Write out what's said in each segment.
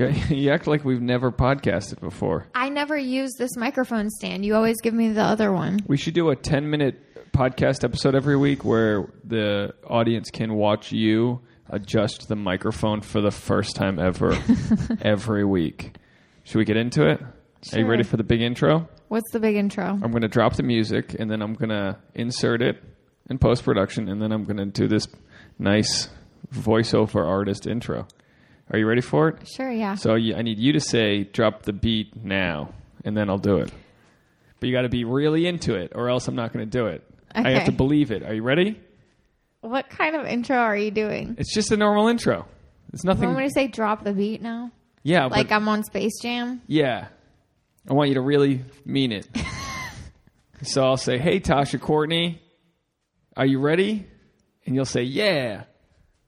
You, you act like we've never podcasted before. I never use this microphone stand. You always give me the other one. We should do a 10 minute podcast episode every week where the audience can watch you adjust the microphone for the first time ever every week. Should we get into it? Are you ready for the big intro? What's the big intro? I'm going to drop the music and then I'm going to insert it in post production and then I'm going to do this nice voiceover artist intro. Are you ready for it? Sure, yeah. So you, I need you to say, drop the beat now, and then I'll do it. But you got to be really into it, or else I'm not going to do it. I have to believe it. Are you ready? what kind of intro are you doing? It's just a normal intro. It's You nothing. want me to say drop the beat now? yeah, Like but, I'm on Space Jam? yeah. I want you to really mean it. so I'll say, "Hey, Tasha Courtney, are you ready?" And you'll say, "Yeah,"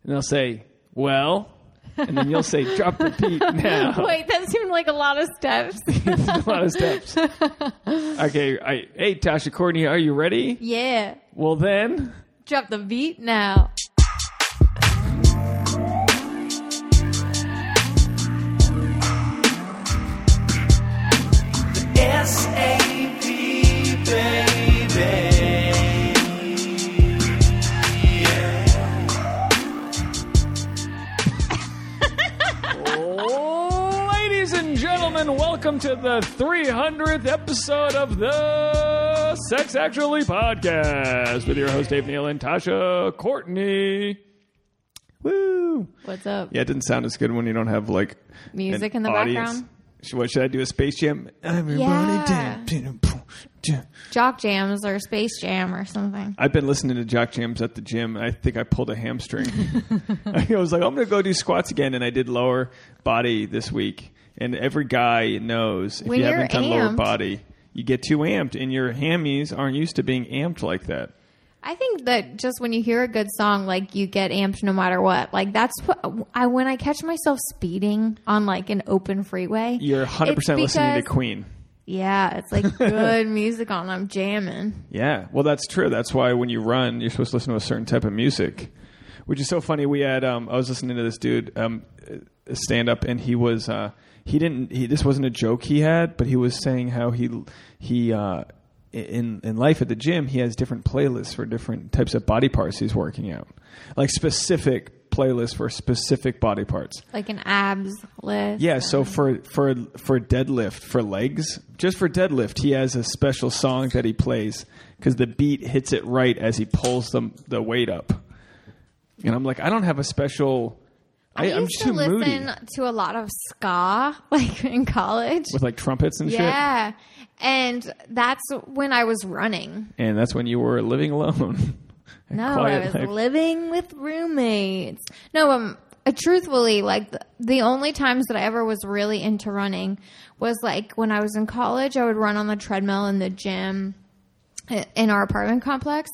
and they'll say, "Well," and then you'll say, "Drop the beat now." Wait, that seemed like a lot of steps. A lot of steps. Okay, I, hey, Tasha Courtney, are you ready? yeah. Well, then. Drop the beat now. And gentlemen, welcome to the 300th episode of the Sex Actually podcast with your host, Dave Neal and Tasha Courtney. Woo! What's up? Yeah, it didn't sound as good when you don't have like Music an in the audience. background? Sh- What should I do? A Space Jam? Everybody Yeah. dance. Jock jams or Space Jam or something. I've been listening to jock jams at the gym. I think I pulled a hamstring. I was like, I'm going to go do squats again, and I did lower body this week. And every guy knows if When you you're haven't done lower amped- body, you get too amped, and your hammies aren't used to being amped like that. I think that just when you hear a good song, like you get amped no matter what. Like that's what I when I catch myself speeding on like an open freeway. You're 100% it's listening to because- Queen. Yeah, it's like good music on. I'm jamming. Yeah, well, that's true. That's why when you run, you're supposed to listen to a certain type of music, which is so funny. We had um, I was listening to this dude um, stand up, and he was uh, he didn't he this wasn't a joke he had, but he was saying how he he uh, in in life at the gym he has different playlists for different types of body parts he's working out, like specific playlists for specific body parts. Like an abs list. Yeah, so for for for deadlift for legs, just for deadlift, he has a special song that he plays because the beat hits it right as he pulls the the weight up. And I'm like, I don't have a special. I, I, I'm used too to listen moody to a lot of ska, like in college. with like trumpets and shit. Yeah, and that's when I was running. And that's when you were living alone. No, I was life. living with roommates. No, um, uh, truthfully, like the, the only times that I ever was really into running was like when I was in college. I would run on the treadmill in the gym in our apartment complex,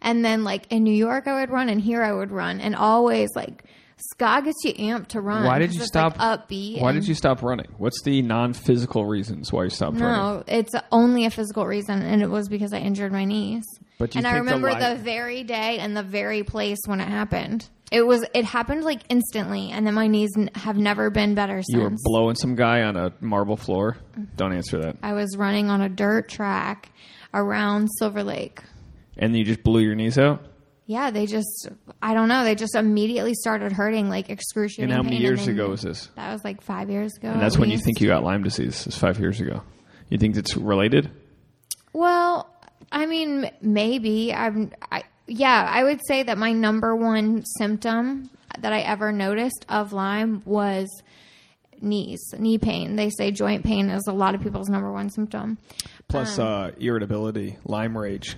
and then like in New York, I would run, and here I would run, and always like ska gets you amped to run. Why did you stop? Like, upbeat. Why did you stop running? What's the non-physical reasons why you stopped running? No, it's only a physical reason, and it was because I injured my knees. But you and I think the remember the very day and the very place when it happened. It was it happened like instantly, and then my knees n- have never been better since. You were blowing some guy on a marble floor. Mm-hmm. Don't answer that. I was running on a dirt track around Silver Lake. And you just blew your knees out. Yeah, they just I don't know. They just immediately started hurting like excruciating. And how many pain, years ago was this? That was like five years ago. And that's at when you think you got Lyme disease. It's five years ago. You think it's related? Well, I mean, maybe I'm. I, yeah, I would say that my number one symptom that I ever noticed of Lyme was knees, knee pain. They say joint pain is a lot of people's number one symptom. Plus uh, irritability, Lyme rage.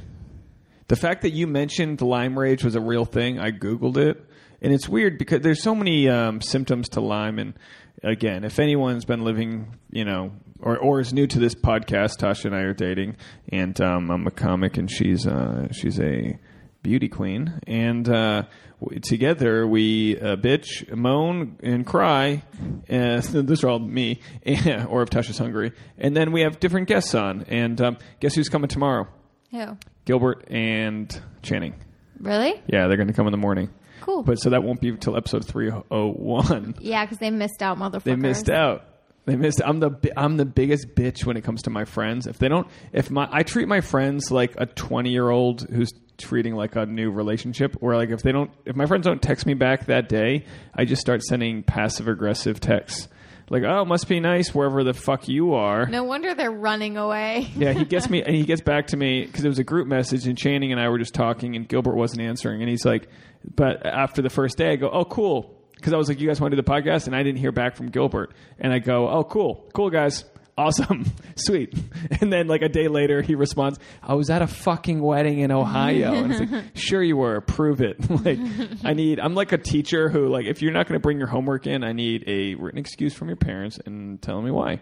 The fact that you mentioned Lyme rage was a real thing, I Googled it. And it's weird because there's so many um, symptoms to Lyme. And again, if anyone's been living, you know, or, or is new to this podcast, Tasha and I are dating. And um, I'm a comic and she's, uh, she's a beauty queen. And uh, together we uh, bitch, moan, and cry. Uh, those are all me, or if Tasha's hungry. And then we have different guests on. And um, guess who's coming tomorrow? Who? Gilbert and Channing. Really? Yeah, they're going to come in the morning. Cool. But so that won't be until episode 301. Yeah, because they missed out, motherfuckers. They missed out. They missed. I'm the I'm the biggest bitch when it comes to my friends. If they don't, if my I treat my friends like a 20 year old who's treating like a new relationship. Or like if they don't, if my friends don't text me back that day, I just start sending passive aggressive texts. Like, oh, must be nice wherever the fuck you are. No wonder they're running away. Yeah, he gets me, and he gets back to me because it was a group message, and Channing and I were just talking, and Gilbert wasn't answering, and he's like, but after the first day, I go, oh, cool, because I was like, you guys want to do the podcast, and I didn't hear back from Gilbert, and I go, oh, cool, cool guys. Awesome, sweet, and then like a day later, he responds, "I was at a fucking wedding in Ohio." And it's like, "Sure, you were. Prove it." like, I need. I'm like a teacher who, like, if you're not going to bring your homework in, I need a written excuse from your parents and tell me why.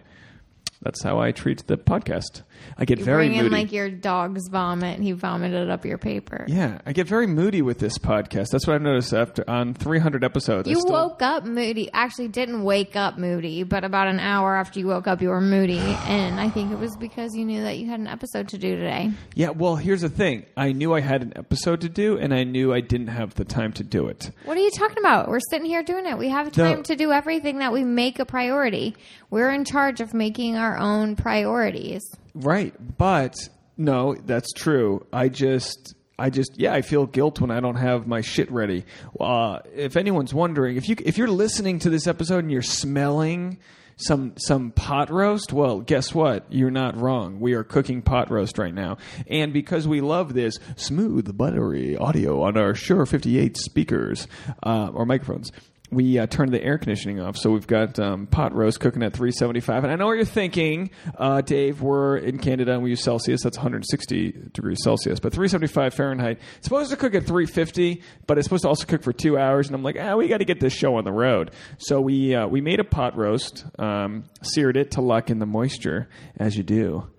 That's how I treat the podcast. I get You very bring in moody. like your dog's vomit. and He vomited up your paper. yeah, I get very moody with this podcast. That's what I've noticed after on 300 episodes. You still- woke up moody. Actually, didn't wake up moody, but about an hour after you woke up, you were moody, and I think it was because you knew that you had an episode to do today. Yeah, well, here's the thing. I knew I had an episode to do, and I knew I didn't have the time to do it. What are you talking about? We're sitting here doing it. We have time No. to do everything that we make a priority. We're in charge of making our own priorities. Right, but no, that's true. I just, I just, yeah, I feel guilt when I don't have my shit ready. Uh, if anyone's wondering, if you if you're listening to this episode and you're smelling some some pot roast, well, guess what? You're not wrong. We are cooking pot roast right now, and because we love this smooth, buttery audio on our Shure 58 speakers uh, or microphones we uh, turned the air conditioning off, so we've got um, pot roast cooking at 375. And I know what you're thinking, uh, Dave. We're in Canada and we use Celsius. That's 160 degrees Celsius, but 375 Fahrenheit. It's supposed to cook at 350, but it's supposed to also cook for two hours. And I'm like, ah, we got to get this show on the road. So we uh, we made a pot roast, um, seared it to lock in the moisture, as you do.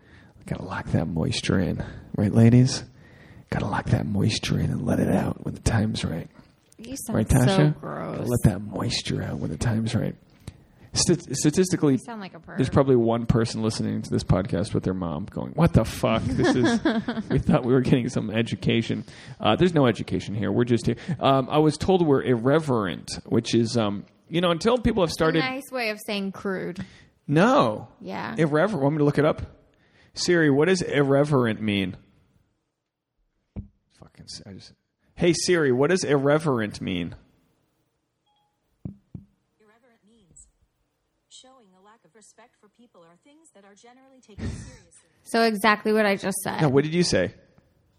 Got to lock that moisture in, right, ladies? Got to lock that moisture in and let it out when the time's right. You sound Right, Tasha? so gross. Let that moisture out when the time's right. St- statistically, You sound like a perv. there's probably one person listening to this podcast with their mom going, "What the fuck? This is." we thought we were getting some education. Uh, there's no education here. We're just here. Um, I was told we're irreverent, which is, um, you know, until people have a started. nice way of saying crude. No, Yeah. irreverent. Want me to look it up? Siri, what does irreverent mean? Fucking, I just. Hey Siri, what does irreverent mean? Irreverent means showing a lack of respect for people or things that are generally taken seriously. so exactly what I just said. No, what did you say?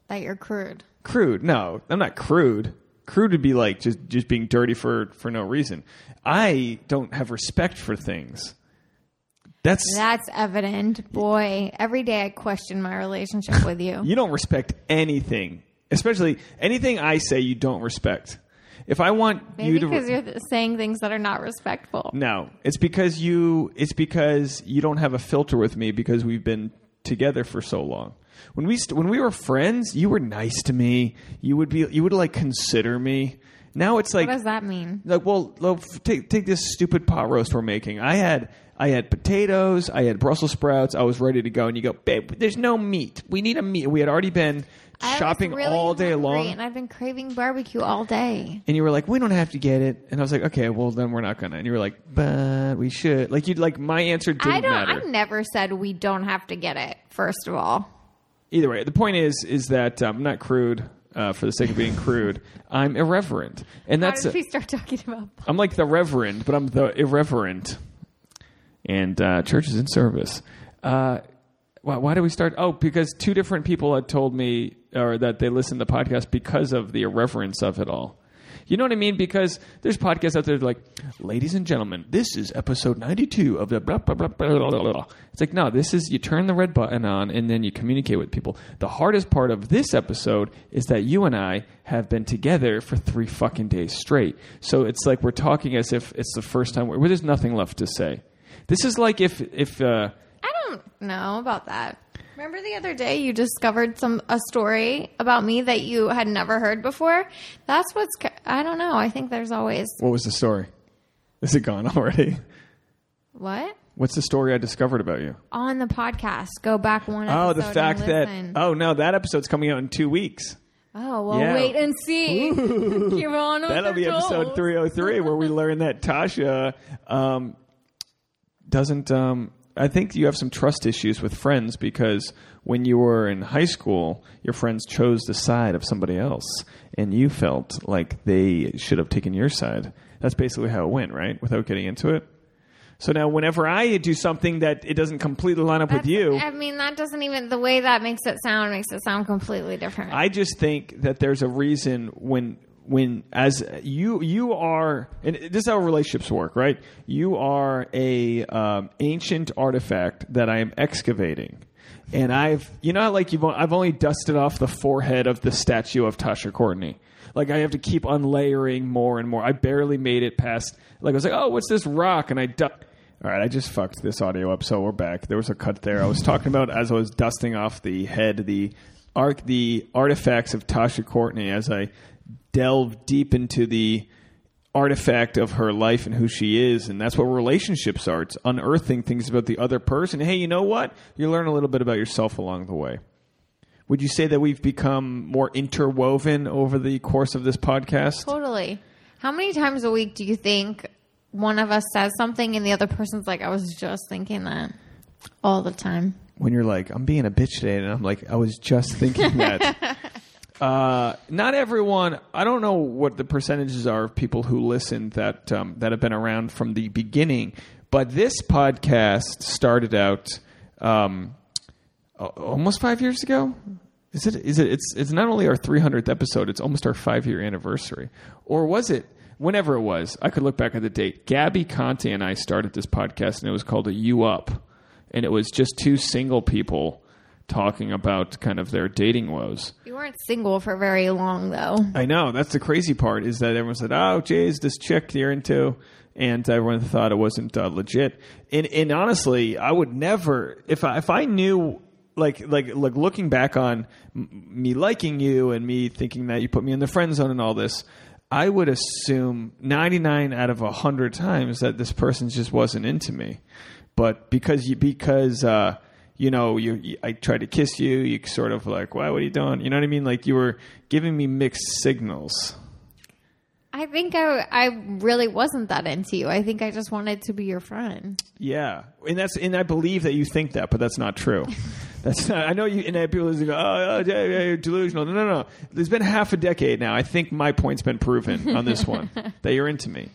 that you're crude. Crude. No, I'm not crude. Crude would be like just just being dirty for for no reason. I don't have respect for things. That's That's evident. Boy, every day I question my relationship with you. you don't respect anything, especially anything I say. You don't respect. If I want Maybe you to because you're th- saying things that are not respectful. no, it's because you it's because you don't have a filter with me because we've been together for so long. When we st- when we were friends, you were nice to me. You would be you would like consider me. Now it's like What does that mean? like well, f- take take this stupid pot roast we're making. I had I had potatoes, I had Brussels sprouts. I was ready to go, and you go, babe. There's no meat. We need a meat. We had already been I shopping really all day long, and I've been craving barbecue all day. and you were like, "We don't have to get it," and I was like, "Okay, well then we're not gonna." And you were like, "But we should." Like you'd like my answer didn't I don't. matter. I never said we don't have to get it. First of all, Either way, the point is is that um, I'm not crude uh, for the sake of being crude. I'm irreverent, and that's how did we start talking about? I'm like the reverend, but I'm the irreverent. And uh, church is in service. Uh, why, why do we start? Oh, because two different people had told me, or that they listened to the podcast because of the irreverence of it all. You know what I mean? Because there's podcasts out there like, ladies and gentlemen, this is episode 92 of the blah, blah, blah, blah, blah, blah. It's like, no, this is, you turn the red button on and then you communicate with people. The hardest part of this episode is that you and I have been together for three fucking days straight. So it's like we're talking as if it's the first time there's nothing left to say. This is like if, if, uh, I don't know about that. Remember the other day you discovered some a story about me that you had never heard before. That's what's. I don't know. I think there's always what was the story? Is it gone already? what What's the story I discovered about you? on the podcast. Go back one. Oh, the fact and that oh no, that episode's coming out in two weeks. Oh well, Yeah. wait and see. Keep on with That'll be episode 303 where we learn that Tasha um, doesn't. Um, I think you have some trust issues with friends because when you were in high school, your friends chose the side of somebody else, and you felt like they should have taken your side. That's basically how it went, right? Without getting into it. So now, whenever I do something that it doesn't completely line up with you, I mean, that doesn't even the way that makes it sound makes it sound completely different. I just think that there's a reason when when as you you are and this is how relationships work, right? You are a um, ancient artifact that I am excavating. And I've, you know, like you've, I've only dusted off the forehead of the statue of Tasha Courtney. Like I have to keep unlayering more and more. I barely made it past. Like I was like, oh, what's this rock? And I du- All right, I just fucked this audio up, so we're back. There was a cut there. I was talking about as I was dusting off the head, the arc, the artifacts of Tasha Courtney as I delve deep into the artifact of her life and who she is, and that's what relationships are. It's unearthing things about the other person. Hey, you know what? You learn a little bit about yourself along the way. Would you say that we've become more interwoven over the course of this podcast? totally. How many times a week do you think one of us says something and the other person's like, "I was just thinking that," all the time? when you're like, I'm being a bitch today, and I'm like, I was just thinking that. uh, not everyone. I don't know what the percentages are of people who listen that um, that have been around from the beginning, but this podcast started out um, almost five years ago. Is it? Is it? It's it's not only our 300th episode; it's almost our five year anniversary. Or was it? Whenever it was, I could look back at the date. Gabby Conte and I started this podcast, and it was called a "You Up," and it was just two single people talking about kind of their dating woes. You weren't single for very long, though. I know that's the crazy part is that everyone said, "Oh, Jay's this chick you're into," and everyone thought it wasn't uh, legit. And, and honestly, I would never if I, if I knew like like like looking back on me liking you and me thinking that you put me in the friend zone and all this. I would assume 99 out of 100 times that this person just wasn't into me. But because you because uh you know, you, you I tried to kiss you, you sort of like, "Why what are you doing?" You know what I mean? Like you were giving me mixed signals. I think I I really wasn't that into you. I think I just wanted to be your friend. Yeah, and that's and I believe that you think that, but that's not true. That's not, I know you. And people go, oh, oh yeah, yeah, you're delusional. No, no, no. There's been half a decade now. I think my point's been proven on this one that you're into me.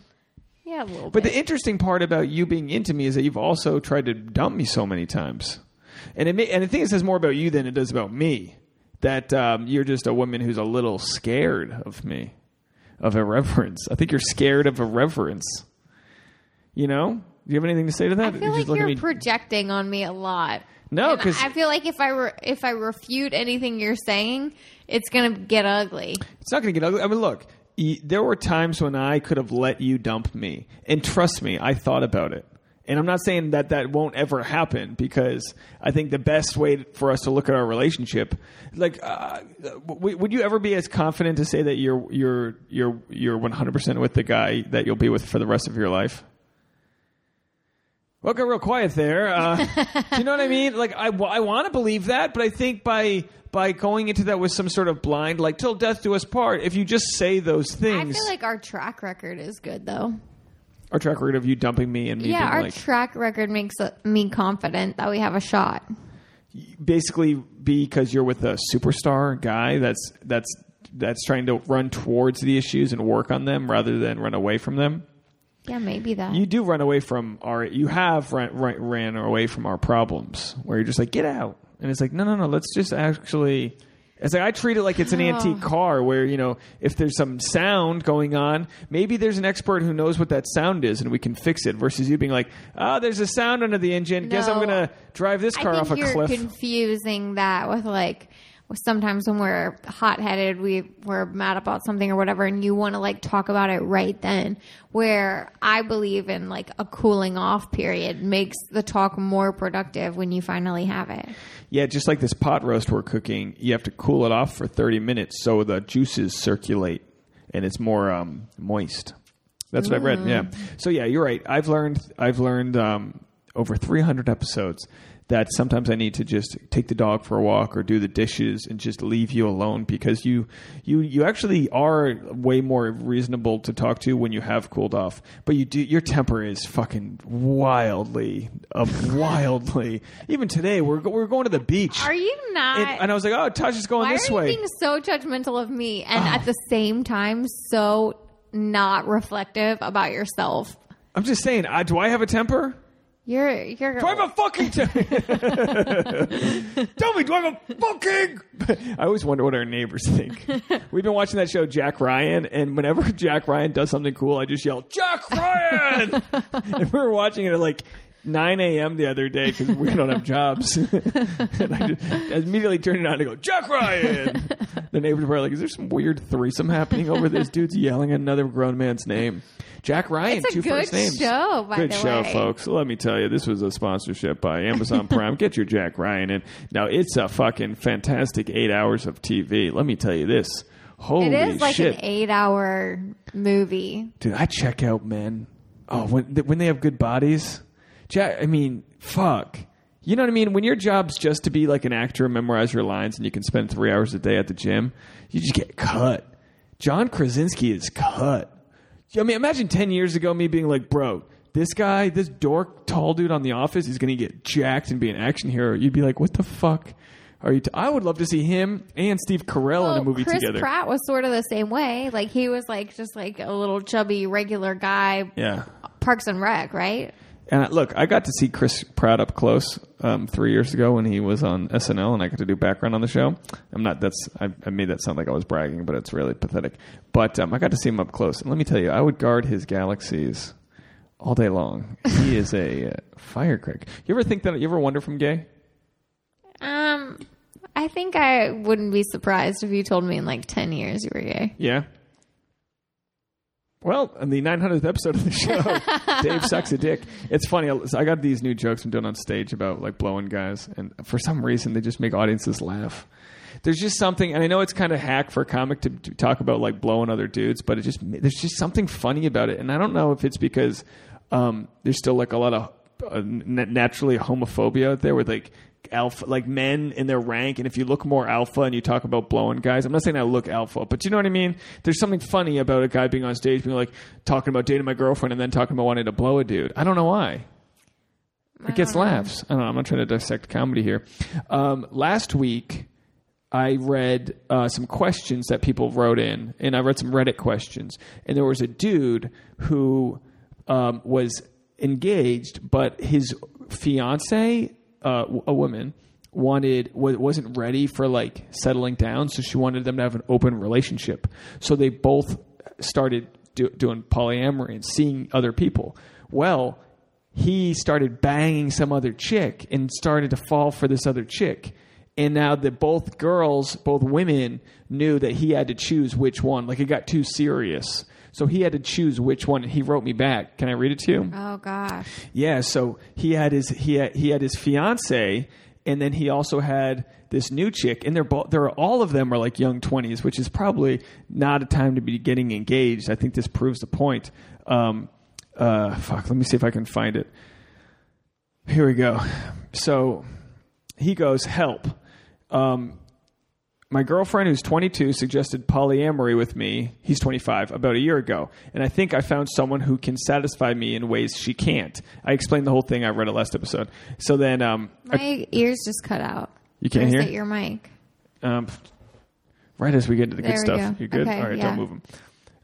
Yeah, a little But bit. the interesting part about you being into me is that you've also tried to dump me so many times, and it may, and I think it says more about you than it does about me. That um, you're just a woman who's a little scared of me, of irreverence. I think you're scared of irreverence. You know, do you have anything to say to that? I feel like you're projecting on me a lot. No, because I feel like if I re- if I refute anything you're saying, it's gonna get ugly. It's not going to get ugly. I mean, look, y- there were times when I could have let you dump me, and trust me, I thought about it. And I'm not saying that that won't ever happen because I think the best way for us to look at our relationship, like, uh, w- would you ever be as confident to say that you're you're you're you're 100 percent with the guy that you'll be with for the rest of your life? Well, got real quiet there. Uh, do you know what I mean? Like, I, I want to believe that, but I think by by going into that with some sort of blind, like till death do us part, if you just say those things, I feel like our track record is good though. Our track record of you dumping me and me Yeah, being our like, track record makes me confident that we have a shot. basically because you're with a superstar guy that's that's that's trying to run towards the issues and work on them rather than run away from them. Yeah, maybe that. You do run away from our. You have ran, ran, ran away from our problems, where you're just like, get out, and it's like, no, no, no. Let's just actually. It's like I treat it like it's an antique oh. car, where you know if there's some sound going on, maybe there's an expert who knows what that sound is, and we can fix it. Versus you being like, oh, there's a sound under the engine. Guess I'm No. gonna drive this car I off think a you're cliff. confusing that with like sometimes when we're hot headed, we we're mad about something or whatever, and you want to like talk about it right then. Where I believe in like a cooling off period makes the talk more productive when you finally have it. Yeah, just like this pot roast we're cooking, you have to cool it off for 30 minutes so the juices circulate and it's more um, moist. That's what I've read. Yeah. So yeah, you're right. I've learned. I've learned um, over 300 episodes that sometimes I need to just take the dog for a walk or do the dishes and just leave you alone because you you you actually are way more reasonable to talk to when you have cooled off. But you do your temper is fucking wildly, uh, wildly. Even today, we're we're going to the beach. Are you not? and, and I was like, oh, Tasha's going Why this are you way. being so judgmental of me and at the same time so not reflective about yourself? I'm just saying, I, do I have a temper? You're you're Do I have a fucking temper? Tell me, do I have a fucking? I always wonder what our neighbors think. We've been watching that show, Jack Ryan, and whenever Jack Ryan does something cool, I just yell, Jack Ryan! and we were watching it at like 9 a.m. the other day because we don't have jobs. and I, just, I immediately turned it on to go, Jack Ryan! the neighbors were like, is there some weird threesome happening over this dude's yelling another grown man's name? Jack Ryan, It's a two good first names. show, by good the show, way. folks. Let me tell you, this was a sponsorship by Amazon Prime. Get your Jack Ryan in. Now, it's a fucking fantastic eight hours of TV. Let me tell you this. Holy shit! It is like shit. an eight-hour movie. Dude, I check out men. Oh, when when they have good bodies, Jack. I mean, fuck. You know what I mean? When your job's just to be like an actor and memorize your lines, and you can spend three hours a day at the gym, you just get cut. John Krasinski is cut. I mean, imagine ten years ago me being like, bro. This guy, this dork, tall dude on The Office, is going to get jacked and be an action hero. You'd be like, "What the fuck are you?" T-? I would love to see him and Steve Carell in a Well, movie Chris together. Pratt was sort of the same way. Like he was like just like a little chubby regular guy. yeah, Parks and Rec, right? And look, I got to see Chris Pratt up close um, three years ago when he was on SNL, and I got to do background on the show. I'm not. That's I, I made that sound like I was bragging, but it's really pathetic. But um, I got to see him up close, and let me tell you, I would guard his galaxies all day long. He is a uh, firecracker. You ever think that? You ever wonder if I'm gay? Um, I think I wouldn't be surprised if you told me in like ten years you were gay. Yeah. Well, in the 900th episode of the show, Dave sucks a dick. It's funny. I got these new jokes I'm doing on stage about like blowing guys, and for some reason they just make audiences laugh. There's just something, and I know it's kind of hack for a comic to, to talk about like blowing other dudes, but it just there's just something funny about it, and I don't know if it's because um, there's still like a lot of uh, naturally homophobia out there with like alpha like men in their rank and if you look more alpha and you talk about blowing guys i'm not saying i look alpha but you know what i mean? There's something funny about a guy being on stage being like talking about dating my girlfriend and then talking about wanting to blow a dude. I don't know why. It gets laughs. I don't know i'm not trying to dissect comedy here. Um, last week I read uh, some questions that people wrote in, and I read some Reddit questions. And there was a dude who um, was engaged, but his fiance, uh, a woman, wanted wa- wasn't ready for like settling down, so she wanted them to have an open relationship. So they both started do, doing polyamory and seeing other people. Well, he started banging some other chick and started to fall for this other chick. And now that both girls, both women, knew that he had to choose which one. Like it got too serious. So he had to choose which one. He wrote me back. Can I read it to you? Oh gosh. Yeah, so he had his he had, he had his fiance, and then he also had this new chick, and they're both they're all of them are like young twenties, which is probably not a time to be getting engaged. I think this proves the point. Um, uh, fuck, let me see if I can find it. Here we go. So he goes, help. Um, my girlfriend, who's 22, suggested polyamory with me. He's 25, about a year ago. And I think I found someone who can satisfy me in ways she can't. I explained the whole thing. I read it last episode. So then, um, I- My ears just cut out. You can't is hear? your mic? um, right as we get to the There good stuff, go. you good? Okay, All right, yeah. don't move them.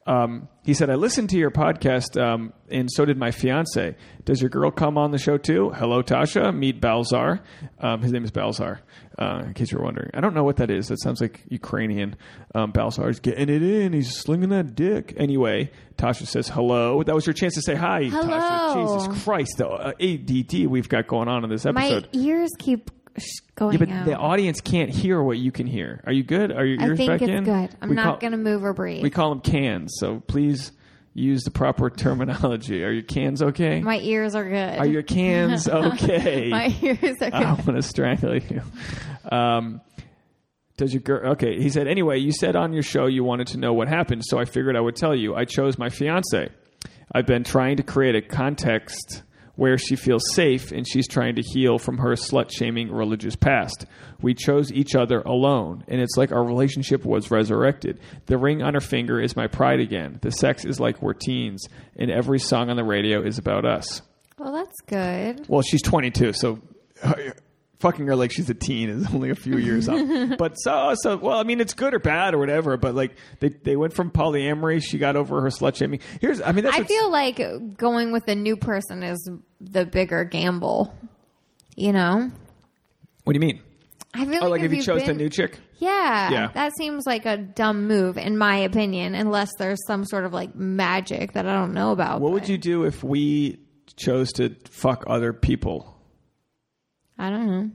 Um, he said, I listened to your podcast, um, and so did my fiance. Does your girl come on the show too? Hello, Tasha. Meet Balzar. Um, his name is Balzar, uh, in case you're wondering. I don't know what that is. That sounds like Ukrainian. Um, Balzar's getting it in. He's slinging that dick. Anyway, Tasha says hello. That was your chance to say hi, Hello. Tasha. Jesus Christ. The uh, ADD we've got going on in this episode. My ears keep going Yeah, but out. the audience can't hear what you can hear. Are you good? Are your ears I think back it's in? good. I'm We not call- to move or breathe. We call them cans, so please use the proper terminology. Are your cans okay? My ears are good. are your cans okay? My ears are good. I want to strangle you. Um, does your girl? Okay, he said. Anyway, you said on your show you wanted to know what happened, so I figured I would tell you. I chose my fiance. I've been trying to create a context where she feels safe and she's trying to heal from her slut shaming religious past. We chose each other alone, and it's like our relationship was resurrected. The ring on her finger is my pride again. The sex is like we're teens, and every song on the radio is about us. Well, that's good. Well, she's 22, so uh, fucking her like she's a teen is only a few years up. But so, so well, I mean, it's good or bad or whatever. But like they they went from polyamory, she got over her slut shaming. Here's, I mean, that's I feel like going with a new person is the bigger gamble. You know? What do you mean? I feel Oh, like if you chose been- the new chick? Yeah, Yeah. that seems like a dumb move, in my opinion, unless there's some sort of like magic that I don't know about. What would you do if we chose to fuck other people? I don't know.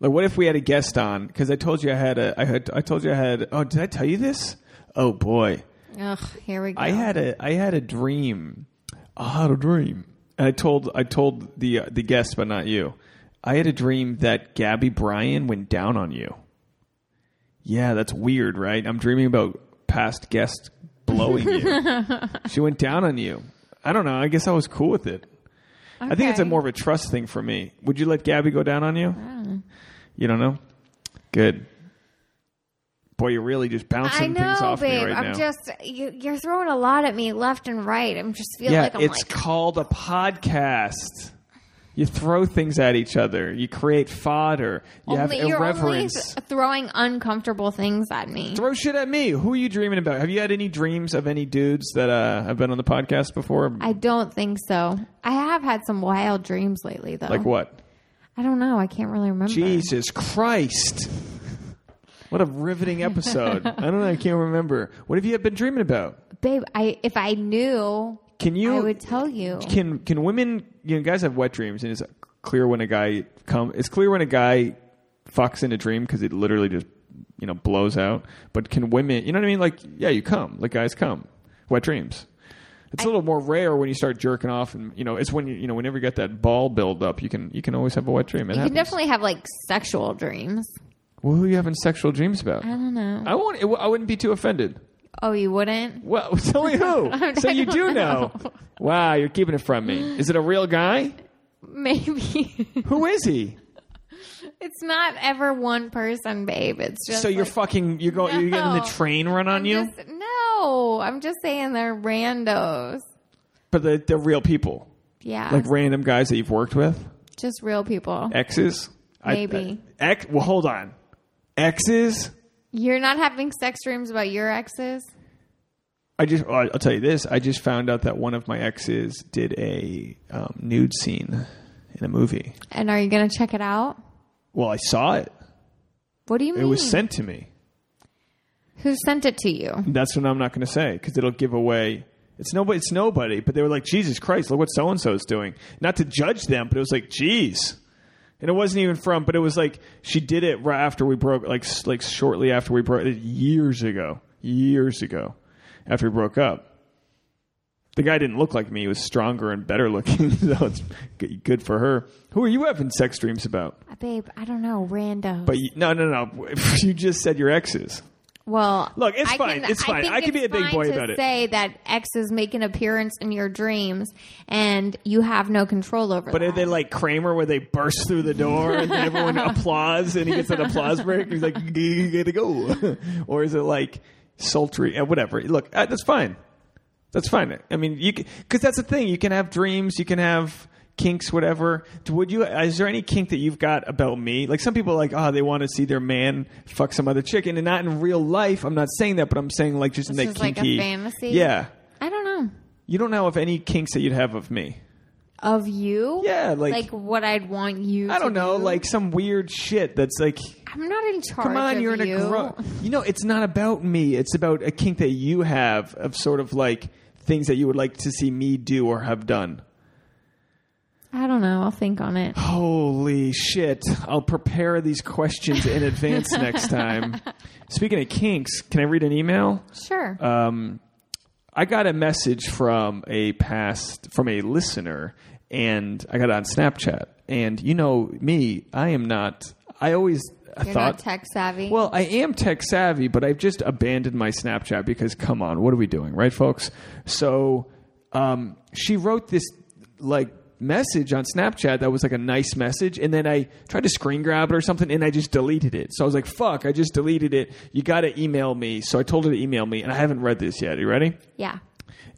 Like, what if we had a guest on? Because I told you I had a, I had, I told you I had. Oh, did I tell you this? Oh boy, Ugh, here we go. I had a, I had a dream. I had a dream, and I told, I told the uh, the guest, but not you. I had a dream that Gabby Bryan went down on you. Yeah, that's weird, right? I'm dreaming about past guests blowing you. she went down on you. I don't know. I guess I was cool with it. I think it's a more of a trust thing for me. Would you let Gabby go down on you? Ah. You don't know? Good. Boy, you're really just bouncing I know, things off babe. me right I'm now. just you, you're throwing a lot at me left and right. I'm just feeling yeah, like I'm it's like called a podcast. You throw things at each other. You create fodder. You have only, you're only irreverence. th- throwing uncomfortable things at me. Throw shit at me. Who are you dreaming about? Have you had any dreams of any dudes that uh, have been on the podcast before? I don't think so. I have had some wild dreams lately, though. like what? I don't know. I can't really remember. Jesus Christ. What a riveting episode. I don't know. I can't remember. What have you been dreaming about? babe. I if I knew, Can you? I would tell you. Can can women? You know, guys have wet dreams, and it's clear when a guy come. It's clear when a guy fucks in a dream because it literally just you know blows out. But can women? You know what I mean? Like yeah, you come. Like guys come. Wet dreams. It's a little more rare when you start jerking off, and you know it's when you you know whenever you get that ball build up, you can you can always have a wet dream. It you happens. can definitely have like sexual dreams. Well, who are you having sexual dreams about? I don't know. I won't. I wouldn't be too offended. Oh, you wouldn't? Well, tell me who. so you do know. Wow, you're keeping it from me. Is it a real guy? Maybe. Who is he? it's not ever one person, babe. It's just so you're like, fucking. You're going. You're getting the train run on I'm you. just- no, I'm just saying they're randos. but they're, they're real people, Yeah, like random guys that you've worked with, just real people. exes. I- Maybe. uh, ex. Well, hold on. Exes. You're not having sex dreams about your exes? I just. I'll I'll tell you this. I just found out that one of my exes did a um, nude scene in a movie. And are you going to check it out? Well, I saw it. What do you mean? It was sent to me. Who sent it to you? That's what I'm not going to say because it'll give away. It's nobody. It's nobody. But they were like, Jesus Christ, look what so and so is doing. Not to judge them, but it was like, geez. And it wasn't even from. But it was like she did it right after we broke. Like like shortly after we broke. Years ago. Years ago, after we broke up. The guy didn't look like me. He was stronger and better looking. so it's good for her. Who are you having sex dreams about? Uh, Babe, I don't know. Rando. But you, no, no, no. You just said your exes. Well, Look, it's I fine. Can, It's fine. think I can be a big boy about it. Say that exes make an appearance in your dreams, and you have no control over. But that. are they like Kramer where they burst through the door and then everyone applauds and he gets an applause break? He's like, you gotta go. or is it like sultry? Uh, whatever. Look, uh, that's fine. That's fine. I mean, you because that's the thing. You can have dreams. You can have kinks, whatever. Would you? Is there any kink that you've got about me? Like some people, are like, oh, they want to see their man fuck some other chick, and not in real life. I'm not saying that, but I'm saying like just in that is like a fantasy? Yeah. I don't know You don't know of any kinks that you'd have of me. of you. Yeah, like- like what I'd want you. I don't know, do. like some weird shit that's like I'm not in charge. Come on, of you're in you. a gro- You know, it's not about me. It's about a kink that you have of sort of like things that you would like to see me do or have done. I don't know. I'll think on it. Holy shit. I'll prepare these questions in advance next time. Speaking of kinks, can I read an email? Sure. Um, I got a message from a past from a listener, and I got it on Snapchat. And you know me, I am not. I always you're thought not tech savvy. Well, I am tech savvy, but I've just abandoned my Snapchat because, come on, what are we doing, right, folks? So, um, she wrote this like message on Snapchat that was like a nice message, and then I tried to screen grab it or something, and I just deleted it. So I was like, "Fuck! I just deleted it. You got to email me." So I told her to email me, and I haven't read this yet. Are you ready? Yeah.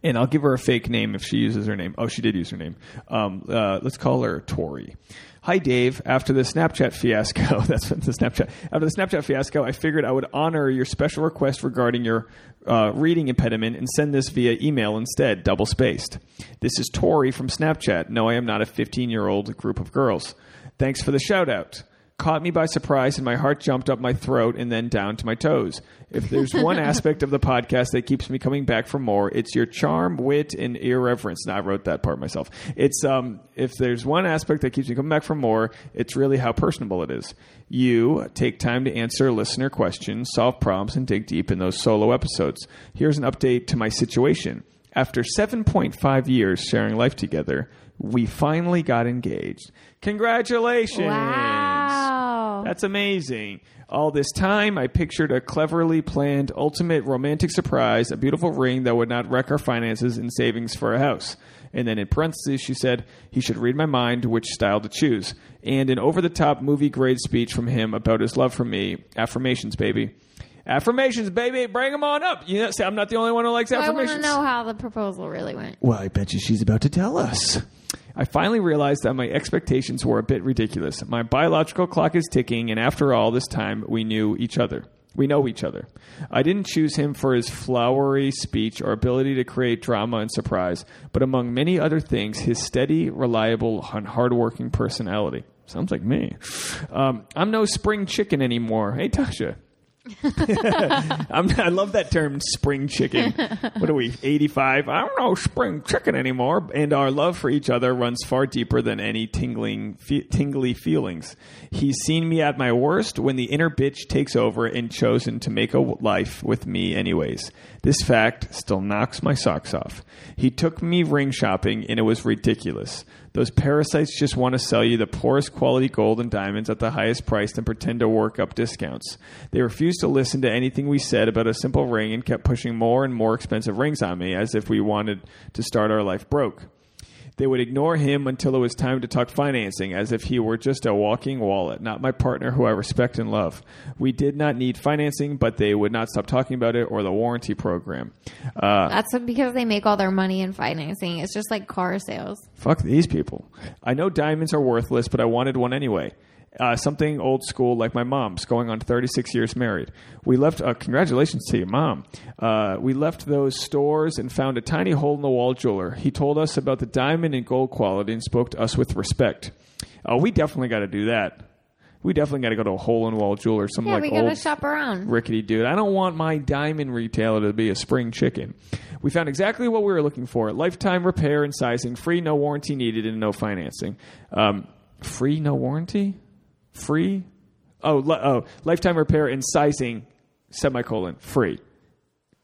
and I'll give her a fake name if she uses her name. Oh, she did use her name. Um, uh, let's call her Tori. Hi, Dave. After the Snapchat fiasco, that's what the Snapchat. After the Snapchat fiasco, I figured I would honor your special request regarding your uh, reading impediment and send this via email instead, double spaced. This is Tori from Snapchat. No, I am not a 15 year old group of girls. Thanks for the shout out caught me by surprise and my heart jumped up my throat and then down to my toes. If there's one aspect of the podcast that keeps me coming back for more, it's your charm, wit, and irreverence. Now, I wrote that part myself. It's um, if there's one aspect that keeps me coming back for more, it's really how personable it is. You take time to answer listener questions, solve problems, and dig deep in those solo episodes. Here's an update to my situation. After 7.5 years sharing life together, we finally got engaged. Congratulations! Wow. That's amazing. All this time, I pictured a cleverly planned ultimate romantic surprise, a beautiful ring that would not wreck our finances and savings for a house. And then in parentheses, she said he should read my mind which style to choose. And an over the top movie grade speech from him about his love for me. Affirmations, baby. Affirmations, baby. Bring them on up. You know, see, I'm not the only one who likes affirmations. I want to know how the proposal really went. Well, I bet you she's about to tell us. I finally realized that my expectations were a bit ridiculous. My biological clock is ticking, and after all this time, we knew each other. We know each other. I didn't choose him for his flowery speech or ability to create drama and surprise, but among many other things, his steady, reliable, and hardworking personality. Sounds like me. Um, I'm no spring chicken anymore. Hey, Tasha. I'm, I love that term, spring chicken. What are we, 85? I don't know spring chicken anymore. And our love for each other runs far deeper than any tingling, fe- tingly feelings. He's seen me at my worst when the inner bitch takes over and chosen to make a life with me anyways. This fact still knocks my socks off. He took me ring shopping and it was ridiculous. Those parasites just want to sell you the poorest quality gold and diamonds at the highest price and pretend to work up discounts. They refused to listen to anything we said about a simple ring and kept pushing more and more expensive rings on me as if we wanted to start our life broke. They would ignore him until it was time to talk financing, as if he were just a walking wallet, not my partner who I respect and love. We did not need financing, but they would not stop talking about it or the warranty program. Uh, That's because they make all their money in financing. It's just like car sales. Fuck these people. I know diamonds are worthless, but I wanted one anyway. Uh, something old school like my mom's, going on 36 years married. We left, uh, congratulations to your mom. Uh, we left those stores and found a tiny hole in the wall jeweler. He told us about the diamond and gold quality and spoke to us with respect. Oh, we definitely got to do that. We definitely got to go to a hole in the wall jeweler, some Yeah, like we old gotta shop around. rickety dude. I don't want my diamond retailer to be a spring chicken. We found exactly what we were looking for: lifetime repair and sizing, free, no warranty needed, and no financing. Um, free, no warranty. Free. Oh, li- oh, lifetime repair and sizing, semicolon, free.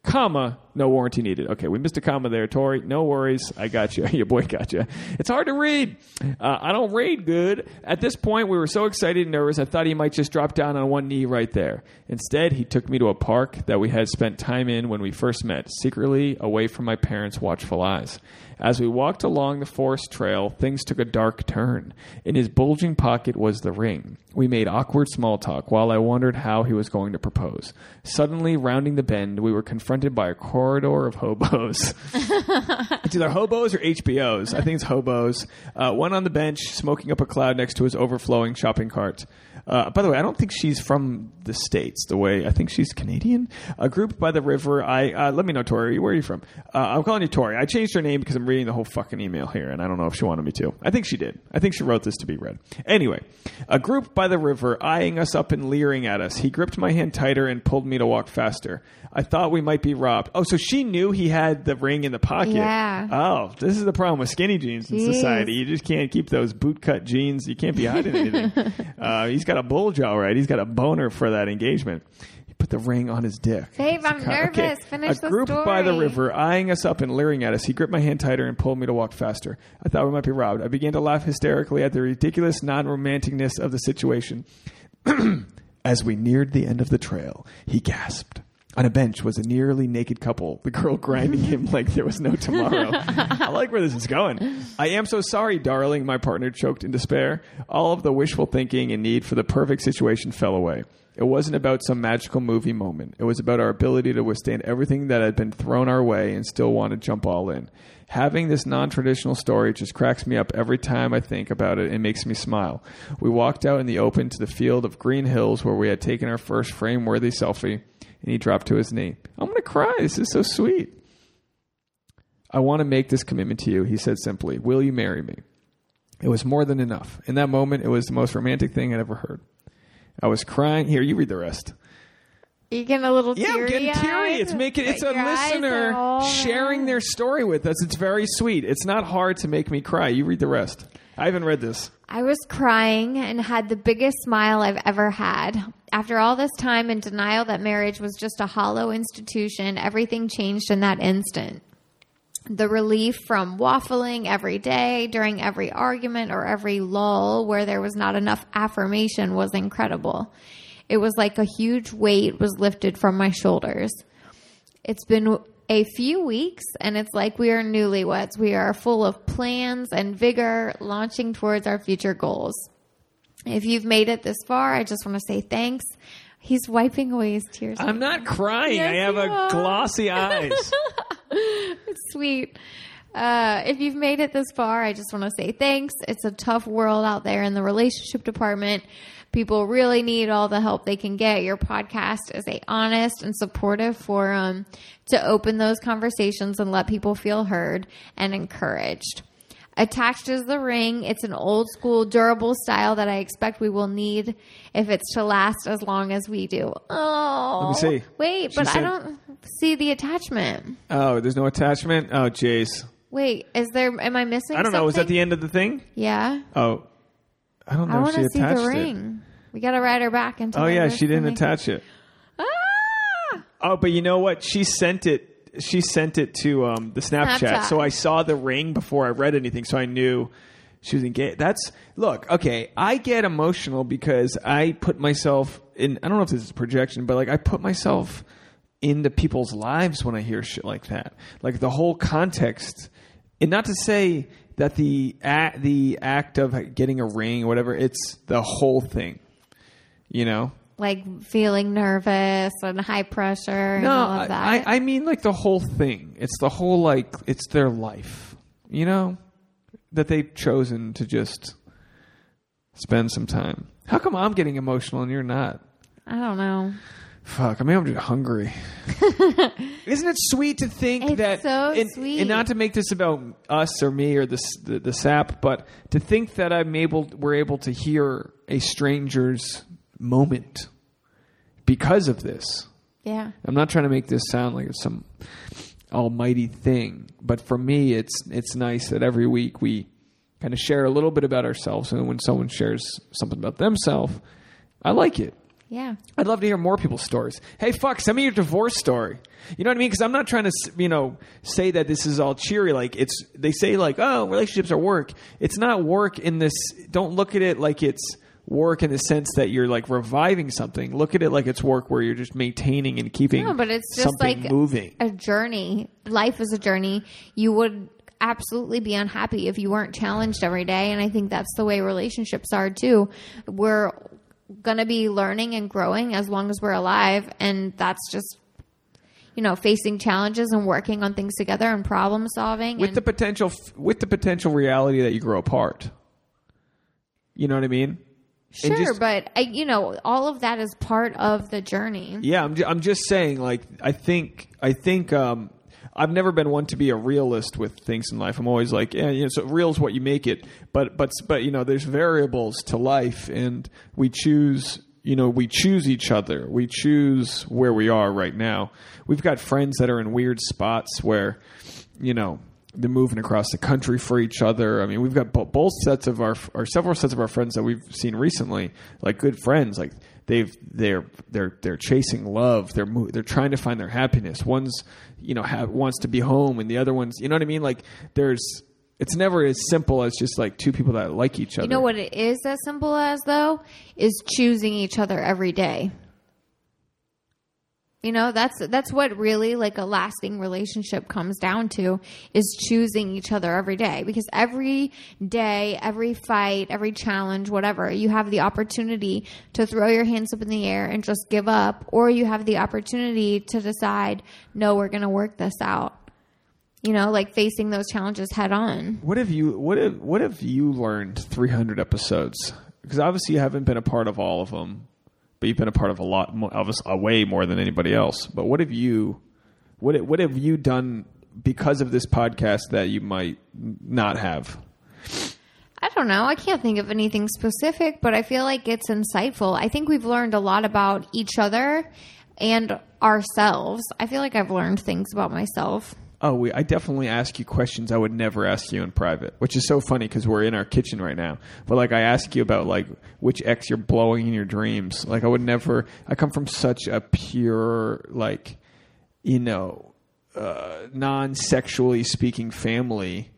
Comma, no warranty needed. Okay, we missed a comma there, Tori. No worries. I got you. Your boy got you. It's hard to read. Uh, I don't read good. At this point, we were so excited and nervous, I thought he might just drop down on one knee right there. Instead, he took me to a park that we had spent time in when we first met, secretly away from my parents' watchful eyes. As we walked along the forest trail, things took a dark turn. In his bulging pocket was the ring. We made awkward small talk while I wondered how he was going to propose. Suddenly, rounding the bend, we were confronted by a of hobos. it's either hobos or HBOs. I think it's hobos. Uh, one on the bench, smoking up a cloud next to his overflowing shopping cart. Uh, by the way, I don't think she's from the states. The way I think she's Canadian. A group by the river. I uh, let me know, Tori. Where are you from? Uh, I'm calling you Tori. I changed her name because I'm reading the whole fucking email here, and I don't know if she wanted me to. I think she did. I think she wrote this to be read. Anyway, a group by the river, eyeing us up and leering at us. He gripped my hand tighter and pulled me to walk faster. I thought we might be robbed. Oh, so she knew he had the ring in the pocket. Yeah. Oh, this is the problem with skinny jeans in Jeez. society. You just can't keep those bootcut jeans. You can't be hiding anything. uh, he's got a bulge, all right. He's got a boner for that engagement. He put the ring on his dick. Babe, I'm nervous. Finish a the group by the river, eyeing us up and leering at us. He gripped my hand tighter and pulled me to walk faster. I thought we might be robbed. I began to laugh hysterically at the ridiculous non-romanticness of the situation. As we neared the end of the trail, he gasped. On a bench was a nearly naked couple, the girl grinding him like there was no tomorrow. I like where this is going. I am so sorry, darling, my partner choked in despair. All of the wishful thinking and need for the perfect situation fell away. It wasn't about some magical movie moment. It was about our ability to withstand everything that had been thrown our way and still want to jump all in. Having this non traditional story just cracks me up every time I think about it and makes me smile. We walked out in the open to the field of green hills where we had taken our first frame worthy selfie, and he dropped to his knee. I'm going to cry. This is so sweet. I want to make this commitment to you, he said simply. Will you marry me? It was more than enough. In that moment, it was the most romantic thing I'd ever heard. I was crying. Here, you read the rest. You getting a little teary. Yeah, I'm getting teary. It's making it's a listener sharing their story with us. It's very sweet. It's not hard to make me cry. You read the rest. I haven't read this. I was crying and had the biggest smile I've ever had. After all this time in denial that marriage was just a hollow institution, everything changed in that instant. The relief from waffling every day during every argument or every lull where there was not enough affirmation was incredible. It was like a huge weight was lifted from my shoulders. It's been a few weeks and it's like we are newlyweds. We are full of plans and vigor launching towards our future goals. If you've made it this far, I just want to say thanks. He's wiping away his tears. I'm not crying. Yes, I have a are. glossy eyes. It's sweet. Uh, if you've made it this far, I just want to say thanks. It's a tough world out there in the relationship department. People really need all the help they can get. Your podcast is a honest and supportive forum to open those conversations and let people feel heard and encouraged. Attached is the ring. It's an old school, durable style that I expect we will need if it's to last as long as we do. Oh, Let me see. Wait, She but I don't see the attachment. oh, there's no attachment. Oh, jeez. Wait, is there? Am I missing? I don't know. Was that the end of the thing? Yeah, Oh, I don't know. I want to see attached the it. ring. We got to ride her back into. Oh yeah, she didn't attach it. Ah! Oh, but you know what? She sent it. She sent it to um, the Snapchat. Snapchat. So I saw the ring before I read anything, so I knew she was engaged. That's look. Okay, I get emotional because I put myself in. I don't know if this is projection, but like I put myself into people's lives when I hear shit like that. Like the whole context, and not to say that the act, the act of getting a ring or whatever. It's the whole thing. You know. Like feeling nervous and high pressure and No, all of I, that. I I mean like the whole thing. It's the whole like it's their life, you know, that they've chosen to just spend some time. How come I'm getting emotional and you're not? I don't know. Fuck, I mean I'm just hungry. Isn't it sweet to think It's that so and, sweet. and not to make this about us or me or the, s- the the SAP, but to think that I'm able we're able to hear a stranger's moment because of this. Yeah. I'm not trying to make this sound like it's some almighty thing, but for me, it's it's nice that every week we kind of share a little bit about ourselves, and when someone shares something about themselves, I like it. Yeah. I'd love to hear more people's stories. Hey, fuck, send me your divorce story. You know what I mean? Because I'm not trying to, you know, say that this is all cheery. Like it's, they say like, oh, relationships are work. It's not work in this. Don't look at it like it's work in the sense that you're like reviving something. Look at it like it's work where you're just maintaining and keeping. No, but it's just like moving. a journey. Life is a journey. You would absolutely be unhappy if you weren't challenged every day. And I think that's the way relationships are too. We're going to be learning and growing as long as we're alive. And that's just, you know, facing challenges and working on things together and problem solving. with and the potential, with the potential reality that you grow apart. You know what I mean? Sure, just- but I, you know, all of that is part of the journey. Yeah, I'm, ju- I'm just saying. Like, I think, I think, um, I've never been one to be a realist with things in life. I'm always like, yeah, you know, so real is what you make it. But, but, but, you know, there's variables to life, and we choose. You know, we choose each other. We choose where we are right now. We've got friends that are in weird spots where, you know, they're moving across the country for each other. I mean, we've got bo- both sets of our or several sets of our friends that we've seen recently, like good friends. Like they've they're they're they're chasing love. They're mo- they're trying to find their happiness. One's you know ha- wants to be home, and the other one's you know what I mean. Like there's it's never as simple as just like two people that like each other. You know what it is as simple as though is choosing each other every day. You know, that's that's what really like a lasting relationship comes down to is choosing each other every day because every day, every fight, every challenge, whatever, you have the opportunity to throw your hands up in the air and just give up or you have the opportunity to decide, no, we're going to work this out. You know, like facing those challenges head on. What have you what have what have you learned 300 episodes? Because obviously you haven't been a part of all of them, but you've been a part of a lot more, of us, way more than anybody else. But what have you what what have you done because of this podcast that you might not have? I don't know. I can't think of anything specific, but I feel like it's insightful. I think we've learned a lot about each other and ourselves. I feel like I've learned things about myself. Oh, we, I definitely ask you questions I would never ask you in private, which is so funny because we're in our kitchen right now. But like, I ask you about like which ex you're blowing in your dreams. Like, I would never. I come from such a pure, like, you know, uh, non-sexually speaking family.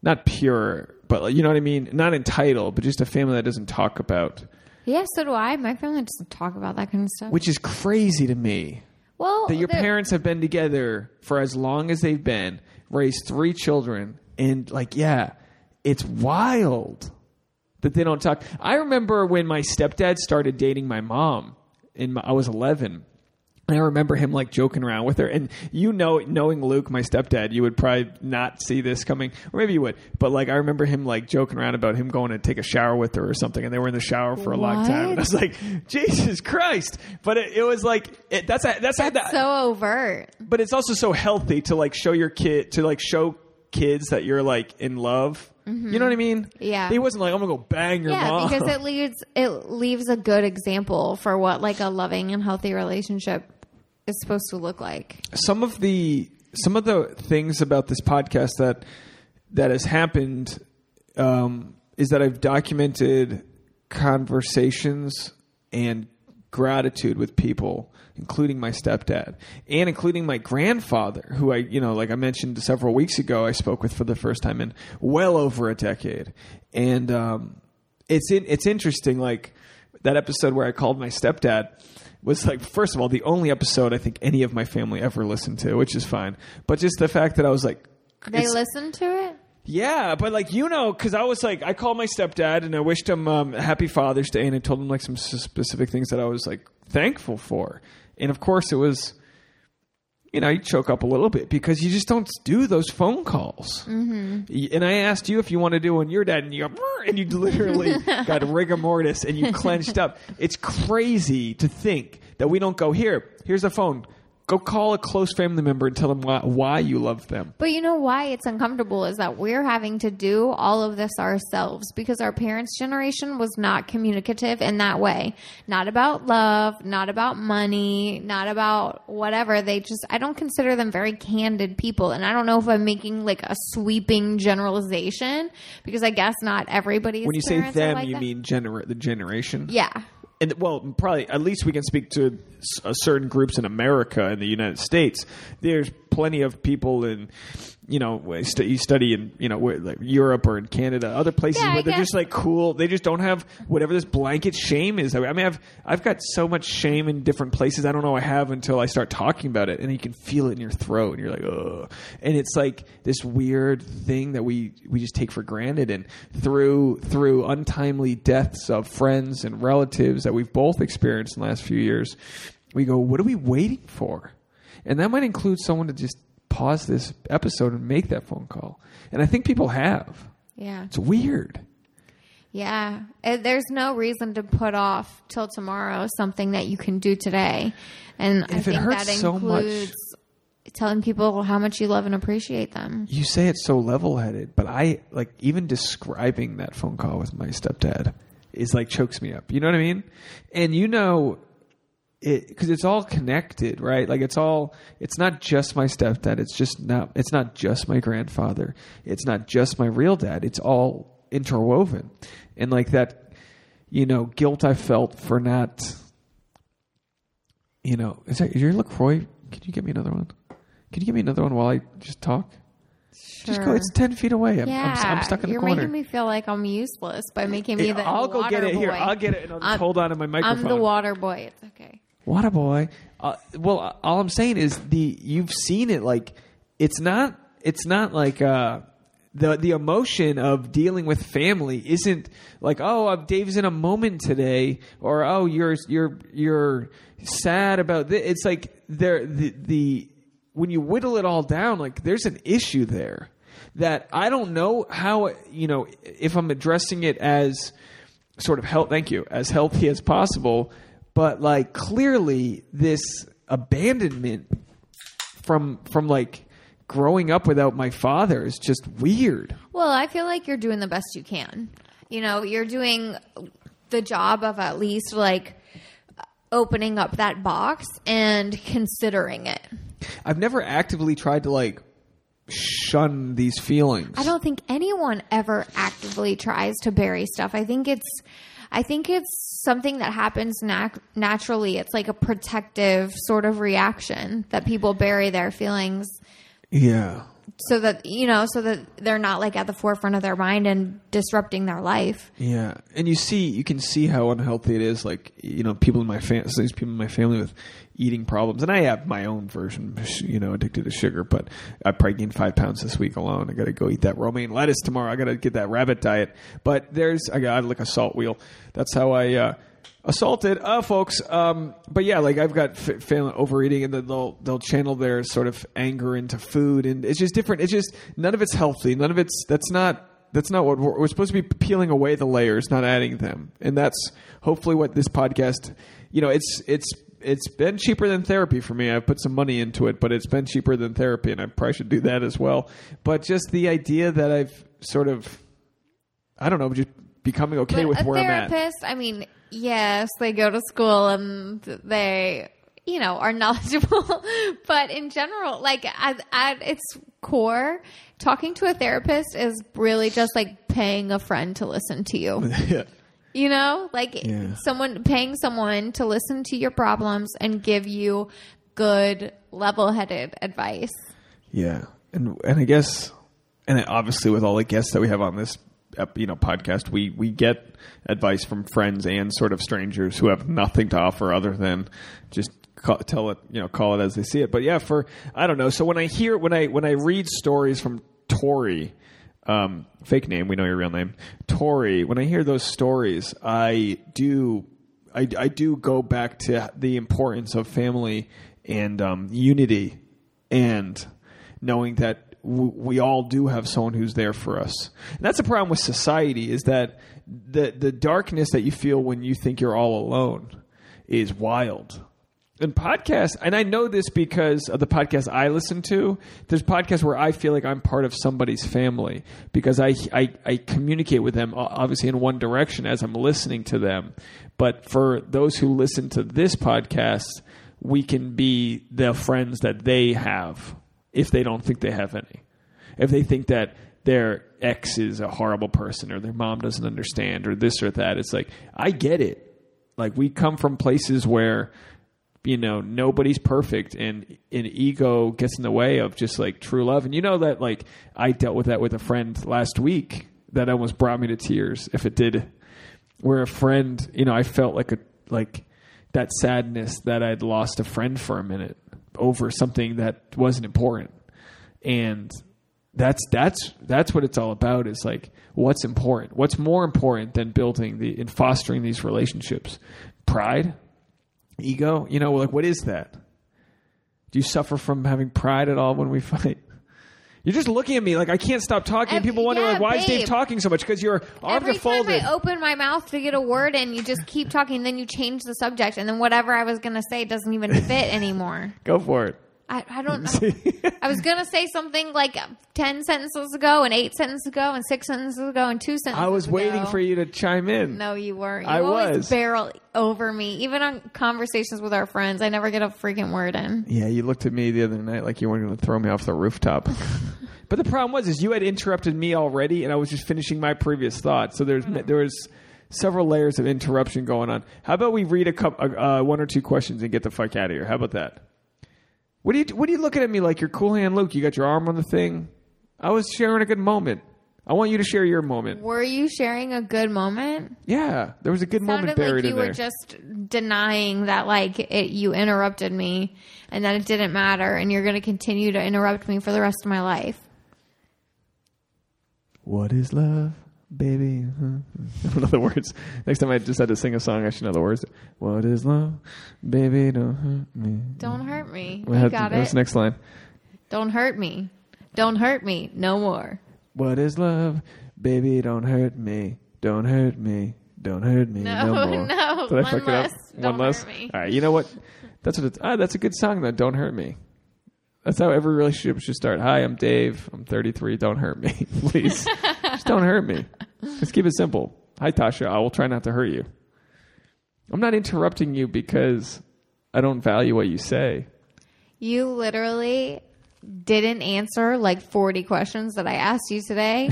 Not pure, but like, you know what I mean. Not entitled, but just a family that doesn't talk about, Yeah, so do I. My family doesn't talk about that kind of stuff. which is crazy to me. Well, that your parents have been together for as long as they've been, raised three children, and like, yeah, it's wild that they don't talk. I remember when my stepdad started dating my mom, and my, I was eleven. And I remember him like joking around with her, and you know, knowing Luke, my stepdad, you would probably not see this coming, or maybe you would. But like, I remember him like joking around about him going to take a shower with her or something, and they were in the shower for a long time. And I was like, Jesus Christ! But it, it was like it, that's a, that's, a, That's so overt. but it's also so healthy to like show your kid to like show kids that you're like in love. You know what I mean? Mm-hmm. Yeah. He wasn't like I'm gonna go bang your Yeah, mom. because it leaves it leaves a good example for what like a loving and healthy relationship is supposed to look like. some of the some of the things about this podcast that that has happened um, is that I've documented conversations and gratitude with people, including my stepdad and including my grandfather, who I you know like I mentioned several weeks ago, I spoke with for the first time in well over a decade, and um, it's in, it's interesting like that episode where I called my stepdad was like first of all the only episode I think any of my family ever listened to, which is fine. But just the fact that I was like, They it's- listen to it. yeah, but like you know, because I was like, I called my stepdad and I wished him um, happy Father's Day, and I told him like some specific things that I was like thankful for, and of course it was, you know, you choke up a little bit because you just don't do those phone calls. Mm-hmm. And I asked you if you want to do one your dad, and you go, and you literally got rigor mortis and you clenched up. It's crazy to think that we don't go here. Here's a phone. Go call a close family member and tell them why, why you love them. But you know why it's uncomfortable is that we're having to do all of this ourselves because our parents' generation was not communicative in that way. Not about love, not about money, not about whatever. They just, I don't consider them very candid people. And I don't know if I'm making like a sweeping generalization because I guess not everybody's When you say them, like you that. mean gener- the generation. Yeah. And well, probably at least we can speak to uh, certain groups in America and the United States. There's plenty of people in, you know, st- you study in, you know, where, like Europe or in Canada, other places Yeah, I where they're guess- just like cool. They just don't have whatever this blanket shame is. I mean, I've I've got so much shame in different places. I don't know I have until I start talking about it, and you can feel it in your throat, and you're like, ugh. And it's like this weird thing that we we just take for granted, and through through untimely deaths of friends and relatives that we've both experienced in the last few years, we go, what are we waiting for? And that might include someone to just pause this episode and make that phone call. And I think people have. Yeah. It's weird. Yeah. Uh, There's no reason to put off till tomorrow something that you can do today. And I if it think hurts that so much- includes telling people how much you love and appreciate them. You say it's so level headed, but I like even describing that phone call with my stepdad is like chokes me up. You know what I mean? And you know, it because it's all connected, right? Like it's all. It's not just my stepdad. It's just not. It's not just my grandfather. It's not just my real dad. It's all interwoven, and like that, you know, guilt I felt for not. You know, is that is your LaCroix? Can you get me another one? Can you give me another one while I just talk? Just go. It's ten feet away. I'm, yeah, I'm, I'm stuck in the corner. you're making me feel like I'm useless by making me the I'll go get it here. I'll get it and I'll just I'm- hold on to my microphone. I'm the water boy. It's okay. What a boy. Uh, well, all I'm saying is the you've seen it. Like it's not. It's not like uh, the the emotion of dealing with family isn't like oh uh, Dave's in a moment today or oh you're you're you're sad about this. It's like there the the when you whittle it all down, like there's an issue there that I don't know how you know if I'm addressing it as sort of health. Thank you, as healthy as possible, but like clearly this abandonment from from like growing up without my father is just weird. Well, I feel like you're doing the best you can. You know, you're doing the job of at least like opening up that box and considering it. I've never actively tried to like shun these feelings. I don't think anyone ever actively tries to bury stuff. I think it's I think it's something that happens nat- naturally. It's like a protective sort of reaction that people bury their feelings Yeah. So that you know so that they're not like at the forefront of their mind and disrupting their life. Yeah, and you see, you can see how unhealthy it is. Like you know, people in my family, there's people in my family with eating problems, and I have my own version. You know, addicted to sugar, but I probably gained five pounds this week alone. I got to go eat that romaine lettuce tomorrow. I got to get that rabbit diet. But there's, I got like a salt wheel. That's how I. Uh, assaulted. Uh folks um but yeah like i've got f- family overeating and then they'll they'll channel their sort of anger into food and it's just different. It's just none of it's healthy. None of it's that's not that's not what we're, we're supposed to be peeling away the layers not adding them. And that's hopefully what this podcast you know it's it's it's been cheaper than therapy for me. I've put some money into it but it's been cheaper than therapy and i probably should do that as well. But just the idea that i've sort of i don't know just becoming okay But with a where i'm at. therapist, I mean, yes, they go to school and they, you know, are knowledgeable. but in general, like at, at its core, talking to a therapist is really just like paying a friend to listen to you. yeah. You know, like Yeah. someone paying someone to listen to your problems and give you good, level-headed advice. Yeah, and and I guess, and obviously with all the guests that we have on this, you know, podcast, we we get advice from friends and sort of strangers who have nothing to offer other than just call, tell it, you know, call it as they see it. But yeah, for I don't know. So when I hear when I when I read stories from Tori. Um, fake name, we know your real name, Tori. When I hear those stories, I do, I, I do go back to the importance of family and um, unity and knowing that we all do have someone who's there for us. And that's the problem with society is that the the darkness that you feel when you think you're all alone is wild. And podcasts, and I know this because of the podcast I listen to. There's podcasts where I feel like I'm part of somebody's family because I, I, I communicate with them obviously in one direction as I'm listening to them. But for those who listen to this podcast, we can be the friends that they have if they don't think they have any. If they think that their ex is a horrible person or their mom doesn't understand or this or that, it's like, I get it. Like, we come from places where, you know, nobody's perfect and, and ego gets in the way of just like true love. And you know that, like, I dealt with that with a friend last week that almost brought me to tears if it did where a friend, you know, I felt like a like that sadness that I'd lost a friend for a minute over something that wasn't important. And that's that's that's what it's all about is like what's important. What's more important than building the and fostering these relationships? Pride? Ego? You know, like what is that? Do you suffer from having pride at all when we fight? You're just looking at me like I can't stop talking. Ev- People wonder yeah, like, why is Dave talking so much? Because your arms Every are folded. time I open my mouth to get a word in, you just keep talking, then you change the subject, and then whatever I was going to say doesn't even fit anymore. Go for it. I, I don't know. I was going to say something like 10 sentences ago, and 8 sentences ago, and 6 sentences ago, and 2 sentences I was waiting for you to chime in. No, you weren't. You I always was. barrel over me. Even on conversations with our friends, I never get a freaking word in. Yeah, you looked at me the other night like you weren't going to throw me off the rooftop. but the problem was, is you had interrupted me already, and I was just finishing my previous thought. So there's there was several layers of interruption going on. How about we read a couple, uh, one or two questions and get the fuck out of here? How about that? What are you What are you looking at me like? You're cool hand Luke. You got your arm on the thing. I was sharing a good moment. I want you to share your moment. Were you sharing a good moment? Yeah, there was a good moment Sounded buried like you in there. were just denying that like it, you interrupted me and that it didn't matter and you're going to continue to interrupt me for the rest of my life. What is love, baby? I don't know the words. Next time I just had to sing a song, I should know the words. What is love, baby? Don't hurt me. Don't hurt me. What You got What's it. the next line? Don't hurt me. Don't hurt me. No more. What is love, baby? Don't hurt me. Don't hurt me. Don't hurt me. No, No, more. no, Did I one fuck less. it up? Don't one less. me. All right. You know what? That's what it's. Ah, that's a good song. Though. Don't hurt me. That's how every relationship should start. Hi, I'm Dave. I'm 33. Don't hurt me, please. Don't hurt me. Just keep it simple. Hi, Tasha. I will try not to hurt you. I'm not interrupting you because I don't value what you say. You literally didn't answer like 40 questions that I asked you today.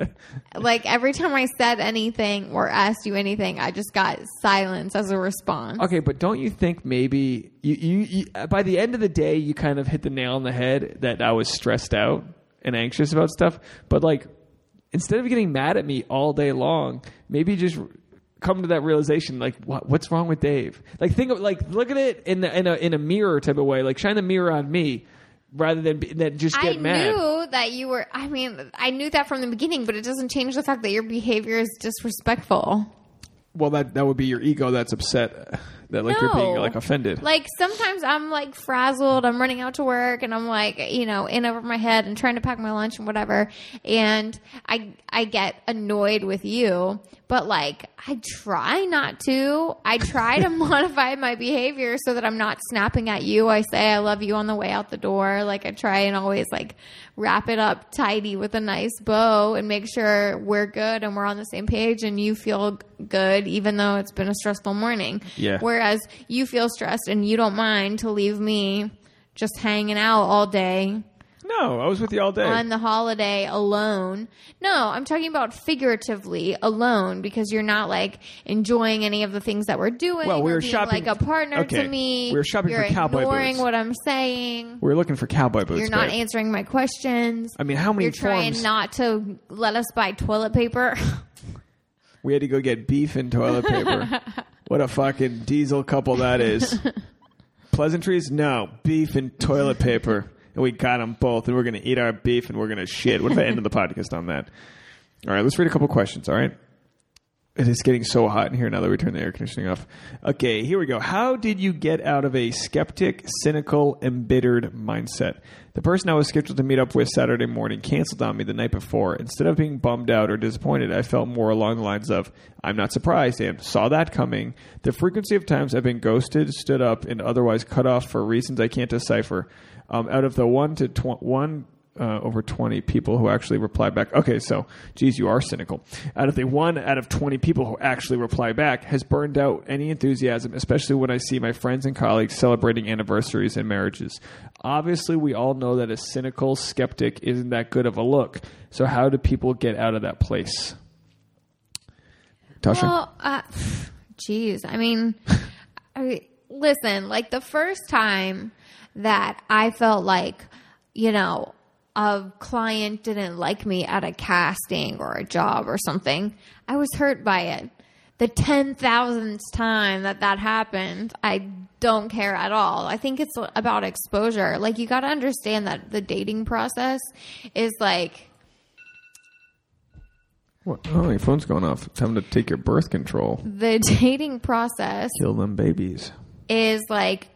like every time I said anything or asked you anything, I just got silence as a response. Okay, but don't you think maybe you, you, you by the end of the day you kind of hit the nail on the head that I was stressed out and anxious about stuff, but like instead of getting mad at me all day long, maybe just come to that realization like what, what's wrong with Dave? Like think of like look at it in the in a in a mirror type of way, like shine the mirror on me rather than be- than just get mad. I mad. knew that you were, I mean, I knew that from the beginning, but it doesn't change the fact that your behavior is disrespectful. Well, that that would be your ego that's upset that like you're being like offended. Like sometimes I'm like frazzled. I'm running out to work and I'm like, you know, in over my head and trying to pack my lunch and whatever. And I I get annoyed with you, but like I try not to. I try to modify my behavior so that I'm not snapping at you. I say I love you on the way out the door. Like I try and always like wrap it up tidy with a nice bow and make sure we're good and we're on the same page and you feel good even though it's been a stressful morning. Yeah. Whereas you feel stressed and you don't mind to leave me just hanging out all day no, I was with you all day. on the holiday alone. No, I'm talking about figuratively alone because you're not like enjoying any of the things that we're doing. Well, we were being shopping- like a partner okay, to me. we were shopping you're for cowboy ignoring boots. what I'm saying. We are looking for cowboy boots. You're not babe. answering my questions. I mean, how many You're trying not to let us buy toilet paper. We had to go get beef and toilet paper. what a fucking diesel couple that is. Pleasantries? No. Beef and toilet paper. And we got them both, and we're going to eat our beef and we're going to shit. What if I ended the podcast on that? All right, let's read a couple questions, all right? It is getting so hot in here now that we turn the air conditioning off. Okay, here we go. How did you get out of a skeptic, cynical, embittered mindset? The person I was scheduled to meet up with Saturday morning canceled on me the night before. Instead of being bummed out or disappointed, I felt more along the lines of, I'm not surprised and saw that coming. The frequency of times I've been ghosted, stood up, and otherwise cut off for reasons I can't decipher. Um, out of the one to tw- one uh, over 20 people who actually reply back. Okay, so, geez, you are cynical. Out of the one out of 20 people who actually reply back has burned out any enthusiasm, especially when I see my friends and colleagues celebrating anniversaries and marriages. Obviously, we all know that a cynical skeptic isn't that good of a look. So, how do people get out of that place? Tasha? Well, uh, geez, I mean, I, listen, like the first time that I felt like, you know, a client didn't like me at a casting or a job or something, I was hurt by it. The 10,000th time that that happened, I don't care at all. I think it's about exposure. Like, you got to understand that the dating process is like, What? Oh, your phone's going off. It's time to take your birth control. the dating process Kill them babies. is like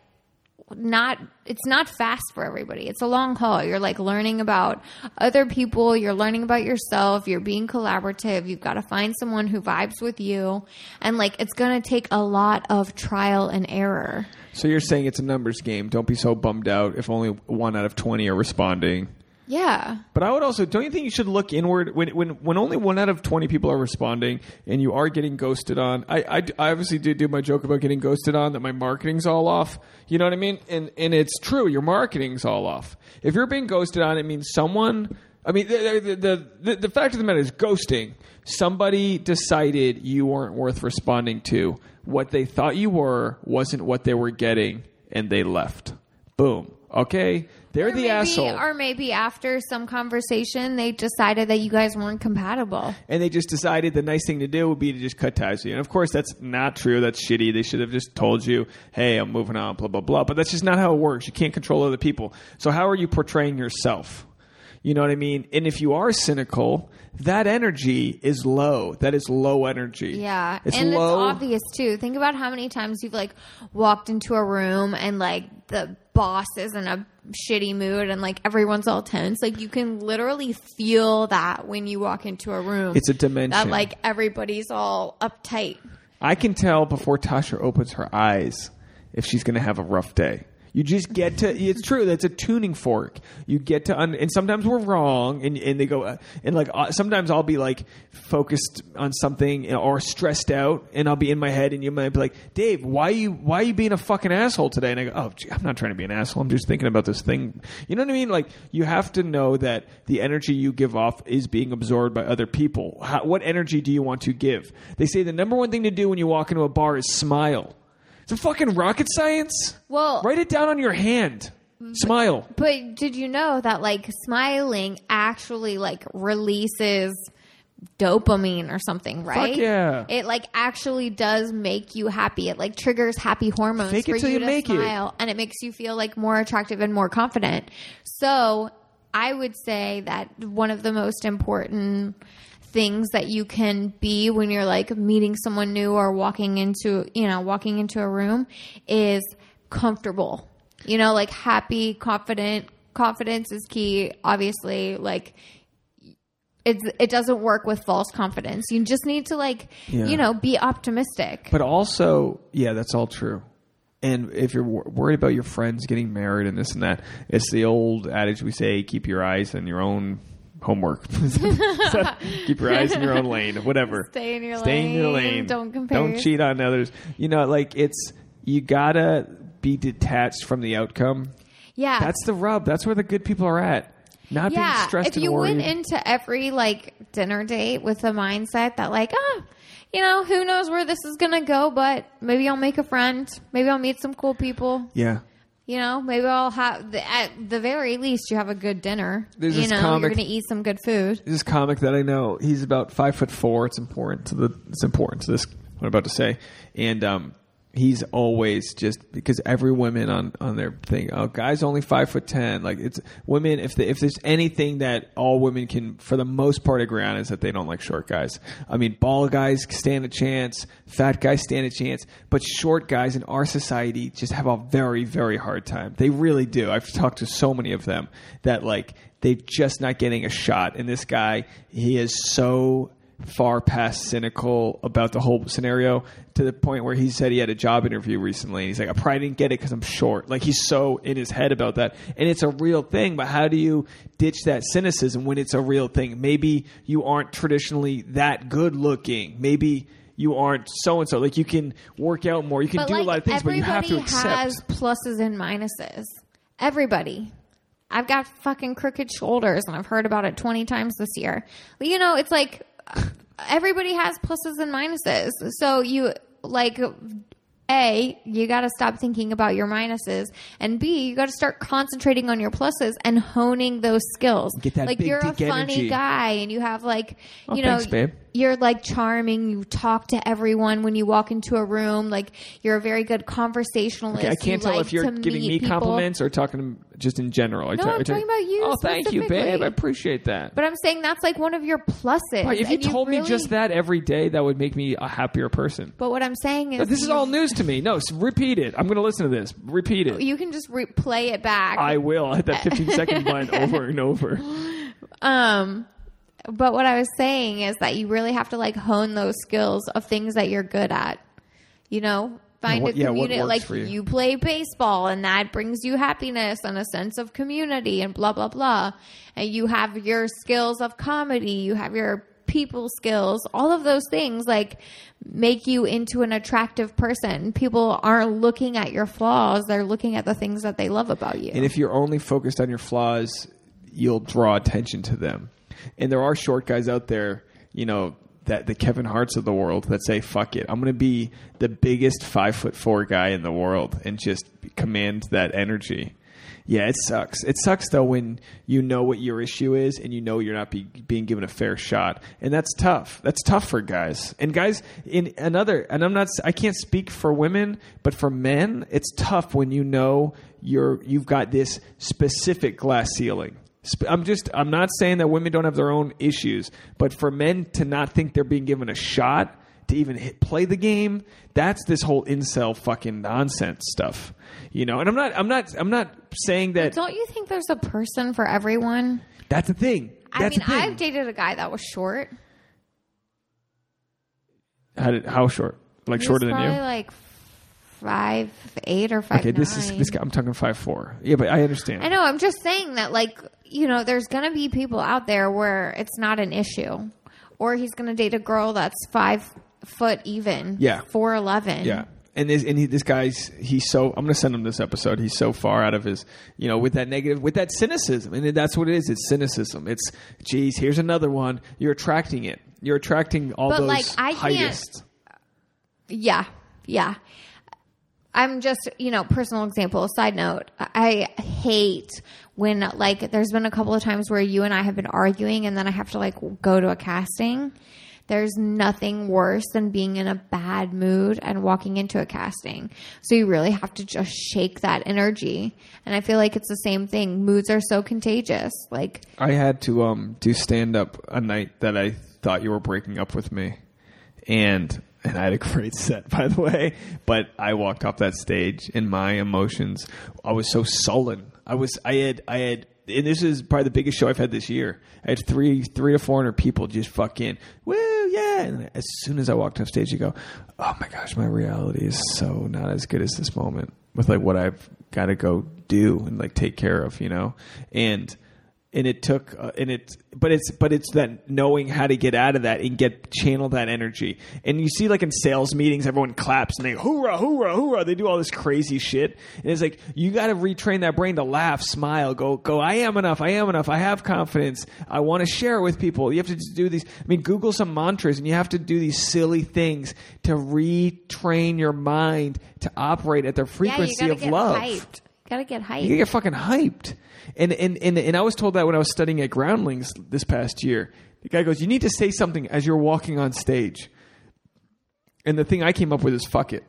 not it's not fast for everybody. It's a long haul. You're like learning about other people, you're learning about yourself, you're being collaborative. You've got to find someone who vibes with you and like it's going to take a lot of trial and error. So you're saying it's a numbers game. Don't be so bummed out if only one out of 20 are responding. Yeah. But I would also, don't you think you should look inward when when when only one out of twenty people are responding and you are getting ghosted on? I, I, I obviously did do my joke about getting ghosted on that my marketing's all off. You know what I mean? And and it's true, your marketing's all off. If you're being ghosted on, it means someone. I mean, the the, the the the fact of the matter is ghosting. Somebody decided you weren't worth responding to. What they thought you were wasn't what they were getting, and they left. Boom. Okay, they're Or the maybe, asshole, Or maybe after some conversation, they decided that you guys weren't compatible. and they just decided the nice thing to do would be to just cut ties with you. And of course, that's not true. That's shitty. They should have just told you, "Hey, I'm moving on." Blah blah blah. But that's just not how it works. You can't control other people. So how are you portraying yourself? You know what I mean? And if you are cynical, that energy is low. That is low energy. Yeah, it's and low. it's obvious too. Think about how many times you've like walked into a room and like the boss is in a shitty mood and like everyone's all tense. Like you can literally feel that when you walk into a room. It's a dimension. that like everybody's all uptight. I can tell before Tasha opens her eyes if she's going to have a rough day. You just get to. It's true. That's a tuning fork. You get to, un, and sometimes we're wrong, and and they go, uh, and like uh, sometimes I'll be like focused on something or stressed out, and I'll be in my head, and you might be like, Dave, why you why are you being a fucking asshole today? And I go, oh, gee, I'm not trying to be an asshole. I'm just thinking about this thing. You know what I mean? Like you have to know that the energy you give off is being absorbed by other people. How, what energy do you want to give? They say the number one thing to do when you walk into a bar is smile. It's a fucking rocket science. Well, Write it down on your hand. Smile. But did you know that like smiling actually like releases dopamine or something, right? yeah. It like actually does make you happy. It like triggers happy hormones Fake it for till you you to make it. and it makes you feel like more attractive and more confident. So, I would say that one of the most important things that you can be when you're like meeting someone new or walking into, you know, walking into a room is comfortable. You know, like happy, confident. Confidence is key. Obviously, like it's it doesn't work with false confidence. You just need to like, Yeah. you know, be optimistic. But also, yeah, that's all true. And if you're wor- worried about your friends getting married and this and that, it's the old adage we say: keep your eyes on your own homework. keep your eyes in your own lane, whatever. Stay in your Stay in your lane. lane. Don't compare Don't cheat on others. You know, like it's you gotta be detached from the outcome. yeah, That's the rub. That's where the good people are at. Not being yeah. stressed If you went into every like dinner date with the mindset that like, ah, you know, who knows where this is gonna go, but maybe I'll make a friend. Maybe I'll meet some cool people. yeah. You know, maybe I'll have at the very least you have a good dinner. There's you this know, comic- you're gonna eat some good food. this comic that I know. He's about five foot four. It's important to the. It's important to this. What I'm about to say, and um, he's always just because every woman on on their thing. Oh, guys only five foot ten. Like it's women. If the, if there's anything that all women can, for the most part, agree on is that they don't like short guys. I mean, bald guys stand a chance. Fat guys stand a chance, but short guys in our society just have a very very hard time. They really do. I've talked to so many of them that like they're just not getting a shot. And this guy, he is so far past cynical about the whole scenario to the point where he said he had a job interview recently. And he's like, I probably didn't get it because I'm short. Like he's so in his head about that. And it's a real thing, but how do you ditch that cynicism when it's a real thing? Maybe you aren't traditionally that good looking. Maybe you aren't so and so. Like you can work out more. You can But do like a lot of things, but you have to everybody accept. has pluses and minuses. Everybody. I've got fucking crooked shoulders, and I've heard about it twenty times this year. But, you know, it's like everybody has pluses and minuses. So you like. A, you got to stop thinking about your minuses, and B, you got to start concentrating on your pluses and honing those skills. Get that like big, you're a funny energy. guy, and you have like, Oh, you know, thanks, babe. You're like charming. You talk to everyone when you walk into a room. Like you're a very good conversationalist. Okay, I can't You tell like if you're giving me people. compliments or talking just in general. Are No, you I'm talking about you Oh, thank you, babe. I appreciate that. But I'm saying that's like one of your pluses. Right, if you told me really- just that every day, that would make me a happier person. But what I'm saying is, But this is all news to me. No, s- repeat it. I'm going to listen to this. Repeat it. You can just replay it back. I will. I hit that 15 second line over and over. Um, but what I was saying is that you really have to like hone those skills of things that you're good at. You know, find what- a yeah, community. works like you? you play baseball, and that brings you happiness and a sense of community, and blah blah blah. And you have your skills of comedy. You have your people skills. All of those things like make you into an attractive person. People aren't looking at your flaws; they're looking at the things that they love about you. And if you're only focused on your flaws, you'll draw attention to them. And there are short guys out there, you know, that the Kevin Harts of the world that say, "Fuck it, I'm going to be the biggest five foot four guy in the world and just command that energy." Yeah, it sucks. It sucks though when you know what your issue is and you know you're not be, being given a fair shot, and that's tough. That's tough for guys. And guys, in another, and I'm not, I can't speak for women, but for men, it's tough when you know you're you've got this specific glass ceiling. I'm just, I'm not saying that women don't have their own issues, but for men to not think they're being given a shot to even hit, play the game, that's this whole incel fucking nonsense stuff. You know, and I'm not, I'm not, I'm not saying that. Don't you think there's a person for everyone? That's the thing. I mean. I've dated a guy that was short. how, did, how short? Like shorter than you? like five eight or five. Okay, this is this guy. I'm talking five four. Yeah, but I understand. I know. I'm just saying that, like, you know, there's gonna be people out there where it's not an issue, or he's gonna date a girl that's five foot even. Yeah. four eleven. Yeah. And this, and he, this guy's he's so I'm going to send him this episode. He's so far out of his you know with that negative with that cynicism and that's what it is. It's cynicism. It's geez, here's another one. You're attracting it. You're attracting all But, those like, I can't- Yeah, yeah. I'm just, you know, personal example, side note. I hate when, like, there's been a couple of times where you and I have been arguing and then I have to, like, go to a casting. There's nothing worse than being in a bad mood and walking into a casting. So you really have to just shake that energy. And I feel like it's the same thing. Moods are so contagious. Like, I had to um do stand up a night that I thought you were breaking up with me, and and I had a great set by the way. But I walked off that stage, and my emotions, I was so sullen. I was I had I had. And this is probably the biggest show I've had this year. I had three, three to four hundred people just fucking woo, yeah. And as soon as I walked off stage, you go, "Oh my gosh, my reality is so not as good as this moment." With like what I've got to go do and like take care of, you know. And and it took uh, and it but it's but it's that knowing how to get out of that and get channel that energy. And you see like in sales meetings everyone claps and they hoorah hoorah hoorah. They do all this crazy shit. And it's like you got to retrain that brain to laugh smile go go i am enough i am enough i have confidence i want to share it with people. You have to do these i mean google some mantras and you have to do these silly things to retrain your mind to operate at the yeah, frequency gotta of love. hyped. Gotta get hyped. you get fucking hyped. And, and and and I was told that when I was studying at Groundlings this past year. The guy goes, "You need to say something as you're walking on stage." And the thing I came up with is "fuck it,"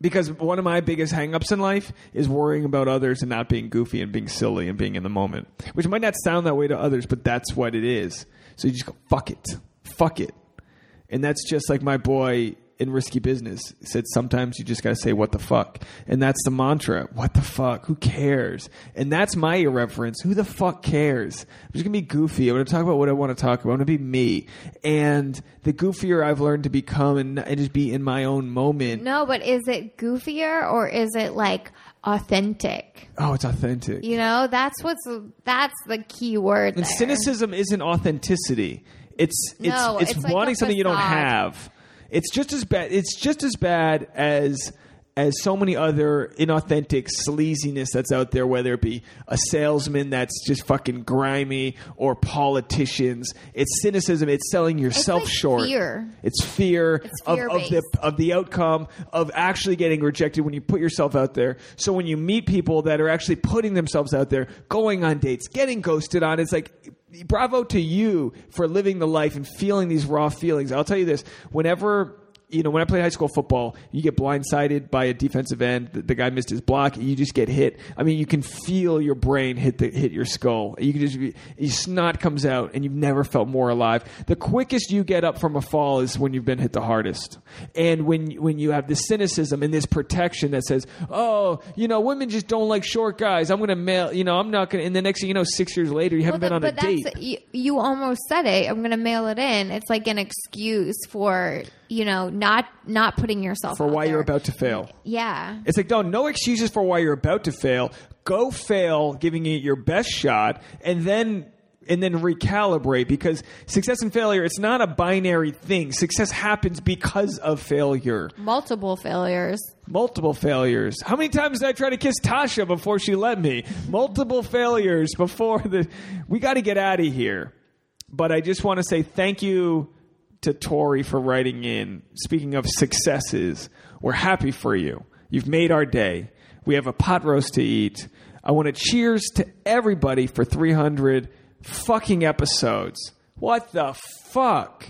because one of my biggest hangups in life is worrying about others and not being goofy and being silly and being in the moment. Which might not sound that way to others, but that's what it is. So you just go, "Fuck it, fuck it," and that's just like my boy in risky business. Said sometimes you just got to say what the fuck? And that's the mantra. What the fuck? Who cares? And that's my irreverence. Who the fuck cares? I'm just gonna be goofy. I'm gonna talk about what i want to talk about. I'm gonna be me. And the goofier i've learned to become and, and just be in my own moment No, but is it goofier or is it like authentic? oh it's authentic. You know, that's what's that's the key word. and there. cynicism isn't authenticity. It's it's No, it's, it's like wanting something you don't have it's just as bad it's just as bad as as so many other inauthentic sleaziness that's out there whether it be a salesman that's just fucking grimy or politicians it's cynicism it's selling yourself like short fear. it's fear, It's of, of the of the outcome of actually getting rejected when you put yourself out there. So when you meet people that are actually putting themselves out there, going on dates, getting ghosted on, it's like bravo to you for living the life and feeling these raw feelings. I'll tell you this, whenever you know, when I played high school football, you get blindsided by a defensive end. The, the guy missed his block. You just get hit. I mean, you can feel your brain hit the hit your skull. You can just be, your snot comes out, and you've never felt more alive. The quickest you get up from a fall is when you've been hit the hardest. And when when you have this cynicism and this protection that says, "Oh, you know, women just don't like short guys. I'm going to mail. You know, I'm not going." to And the next thing you know, six years later, you haven't Well, been on a date. You, you almost said it. I'm going to mail it in. It's like an excuse for you know not not putting yourself for why you're about to fail. Yeah. It's like no, no excuses for why you're about to fail. Go fail, giving it your best shot, and then and then recalibrate because success and failure it's not a binary thing. Success happens because of failure. Multiple failures. Multiple failures. How many times did I try to kiss Tasha before she let me? Multiple failures before the. We got to get out of here. But I just want to say thank you to Tori for writing in. Speaking of successes, we're happy for you. You've made our day. We have a pot roast to eat. I want to cheers to everybody for 300 fucking episodes. What the fuck?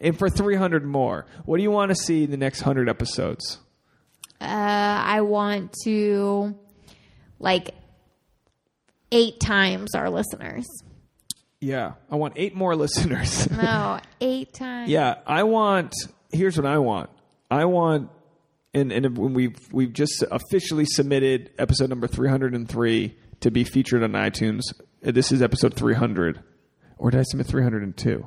And for 300 more. What do you want to see in the next 100 episodes? Uh, I want to like eight times our listeners. Yeah, I want eight more listeners. No, eight times. Yeah, I want. Here's what I want. I want, and and when we've we've just officially submitted episode number 303 to be featured on iTunes. Uh, This is episode 300, or did I submit 302?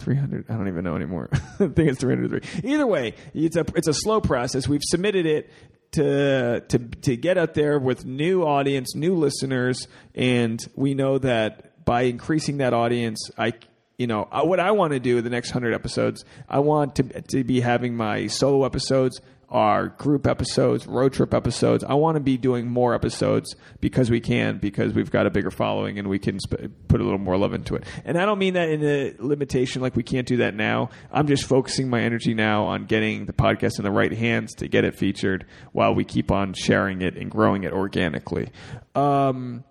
300. I don't even know anymore. I think it's 303. Either way, it's a it's a slow process. We've submitted it to to to get out there with new audience, new listeners, and we know that by increasing that audience, I you know uh, what I want to do the next hundred episodes. I want to to be having my solo episodes, our group episodes, road trip episodes. I want to be doing more episodes because we can, because we've got a bigger following and we can sp- put a little more love into it. And I don't mean that in a limitation like we can't do that now. I'm just focusing my energy now on getting the podcast in the right hands to get it featured while we keep on sharing it and growing it organically. Um,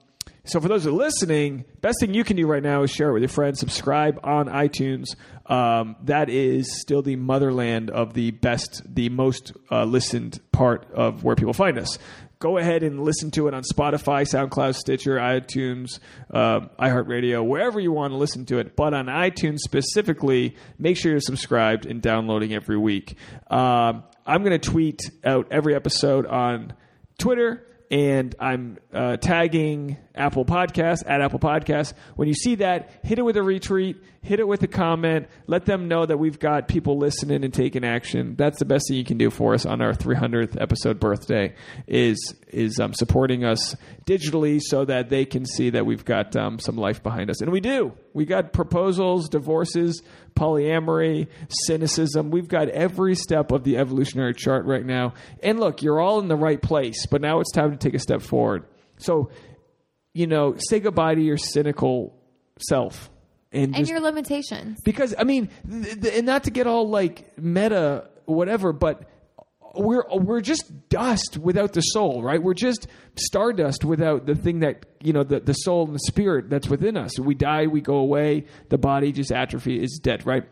so for those who are listening, best thing you can do right now is share it with your friends. Subscribe on iTunes. Um, that is still the motherland of the best, the most uh, listened part of where people find us. Go ahead and listen to it on Spotify, SoundCloud, Stitcher, iTunes, uh, iHeartRadio, wherever you want to listen to it. But on iTunes specifically, make sure you're subscribed and downloading every week. Um, I'm going to tweet out every episode on Twitter and I'm uh, tagging Apple Podcasts at Apple Podcasts. When you see that, hit it with a retweet, hit it with a comment, let them know that we've got people listening and taking action. That's the best thing you can do for us on our 300th episode birthday is is um, supporting us digitally so that they can see that we've got um, some life behind us, and we do. We got proposals, divorces, polyamory, cynicism. We've got every step of the evolutionary chart right now. And look, you're all in the right place, but now it's time to take a step forward. So, you know, say goodbye to your cynical self. And, And just, your limitations. because I mean, th- th- and not to get all like meta, whatever, but we're we're just dust without the soul, right? We're just stardust without the thing that you know, the the soul and the spirit that's within us. We die, we go away, the body just atrophy is dead, right?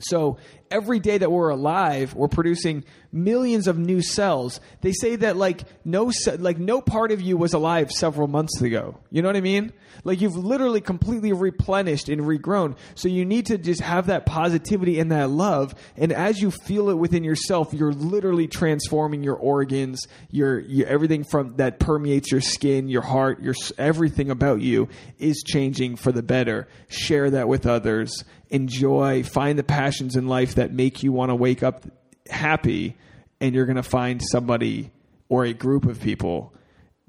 So every day that we're alive, we're producing millions of new cells. They say that like no like no part of you was alive several months ago. You know what I mean? Like you've literally completely replenished and regrown. So you need to just have that positivity and that love. And as you feel it within yourself, you're literally transforming your organs, your, your everything from that permeates your skin, your heart, your everything about you is changing for the better. Share that with others. Enjoy. Find the passions in life that make you want to wake up happy, and you're going to find somebody or a group of people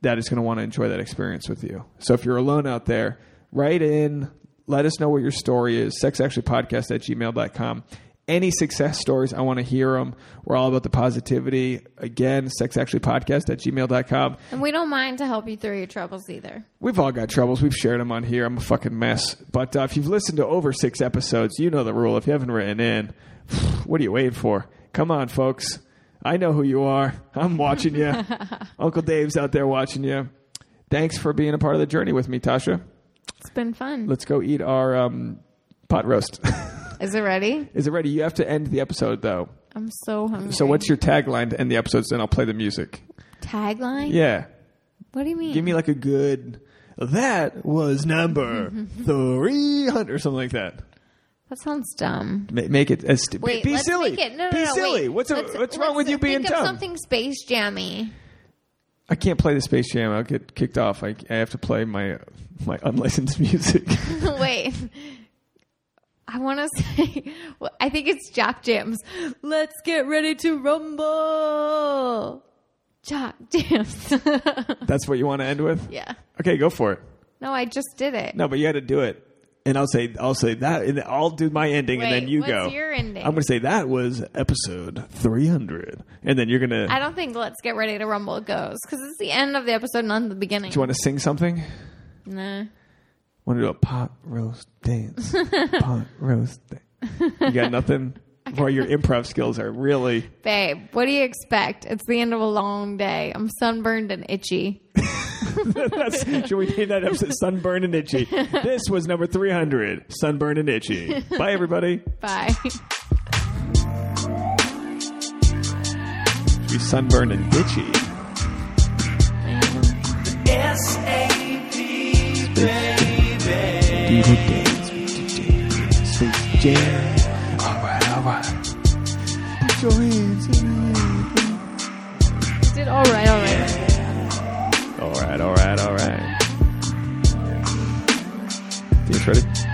that is going to want to enjoy that experience with you. So if you're alone out there, write in, let us know what your story is, sexactuallypodcast at gmail.com. Any success stories, I want to hear them. We're all about the positivity. Again, sexactuallypodcast at gmail.com. And we don't mind to help you through your troubles either. We've all got troubles. We've shared them on here. I'm a fucking mess. But uh, if you've listened to over six episodes, you know the rule. If you haven't written in, what are you waiting for? Come on, folks. I know who you are. I'm watching you. Uncle Dave's out there watching you. Thanks for being a part of the journey with me, Tasha. It's been fun. Let's go eat our um, pot roast. Is it ready? Is it ready? You have to end the episode, though. I'm so hungry. So, what's your tagline to end the episodes? Then I'll play the music. tagline? Yeah. What do you mean? Give me like a good. That was number 300 or something like that. that sounds dumb. Ma- Make it as st- Wait, be let's silly. make it. No, no, be no, silly. wait. What's Let's- what's wrong let's with you being think of dumb? something space jammy. I can't play the Space Jam. I'll get kicked off. I, I have to play my my unlicensed music. Wait. I want to say, well, I think it's Jock Jams. Let's get ready to rumble. Jock Jams. That's what you want to end with. yeah. Okay, go for it. No, I just did it. No, but you had to do it. And I'll say I'll say that, and I'll do my ending, and Wait, then you what's go. your ending? I'm going to say that was episode 300, and then you're going to. I don't think Let's Get Ready to Rumble goes because it's the end of the episode, not the beginning. Do you want to sing something? nah. Want to do a pot roast dance? pot roast dance. You got nothing? Boy, your improv skills are really. Babe, what do you expect? It's the end of a long day. I'm sunburned and itchy. That's, should we name that episode Sunburn and Itchy? This was number 300, Sunburn and Itchy. Bye, everybody. Bye. Be sunburned and itchy. S-A-P, baby. Space Jam. All right, all right. Put your hands in You did all right, all right. All right, all right, all right. Dance ready?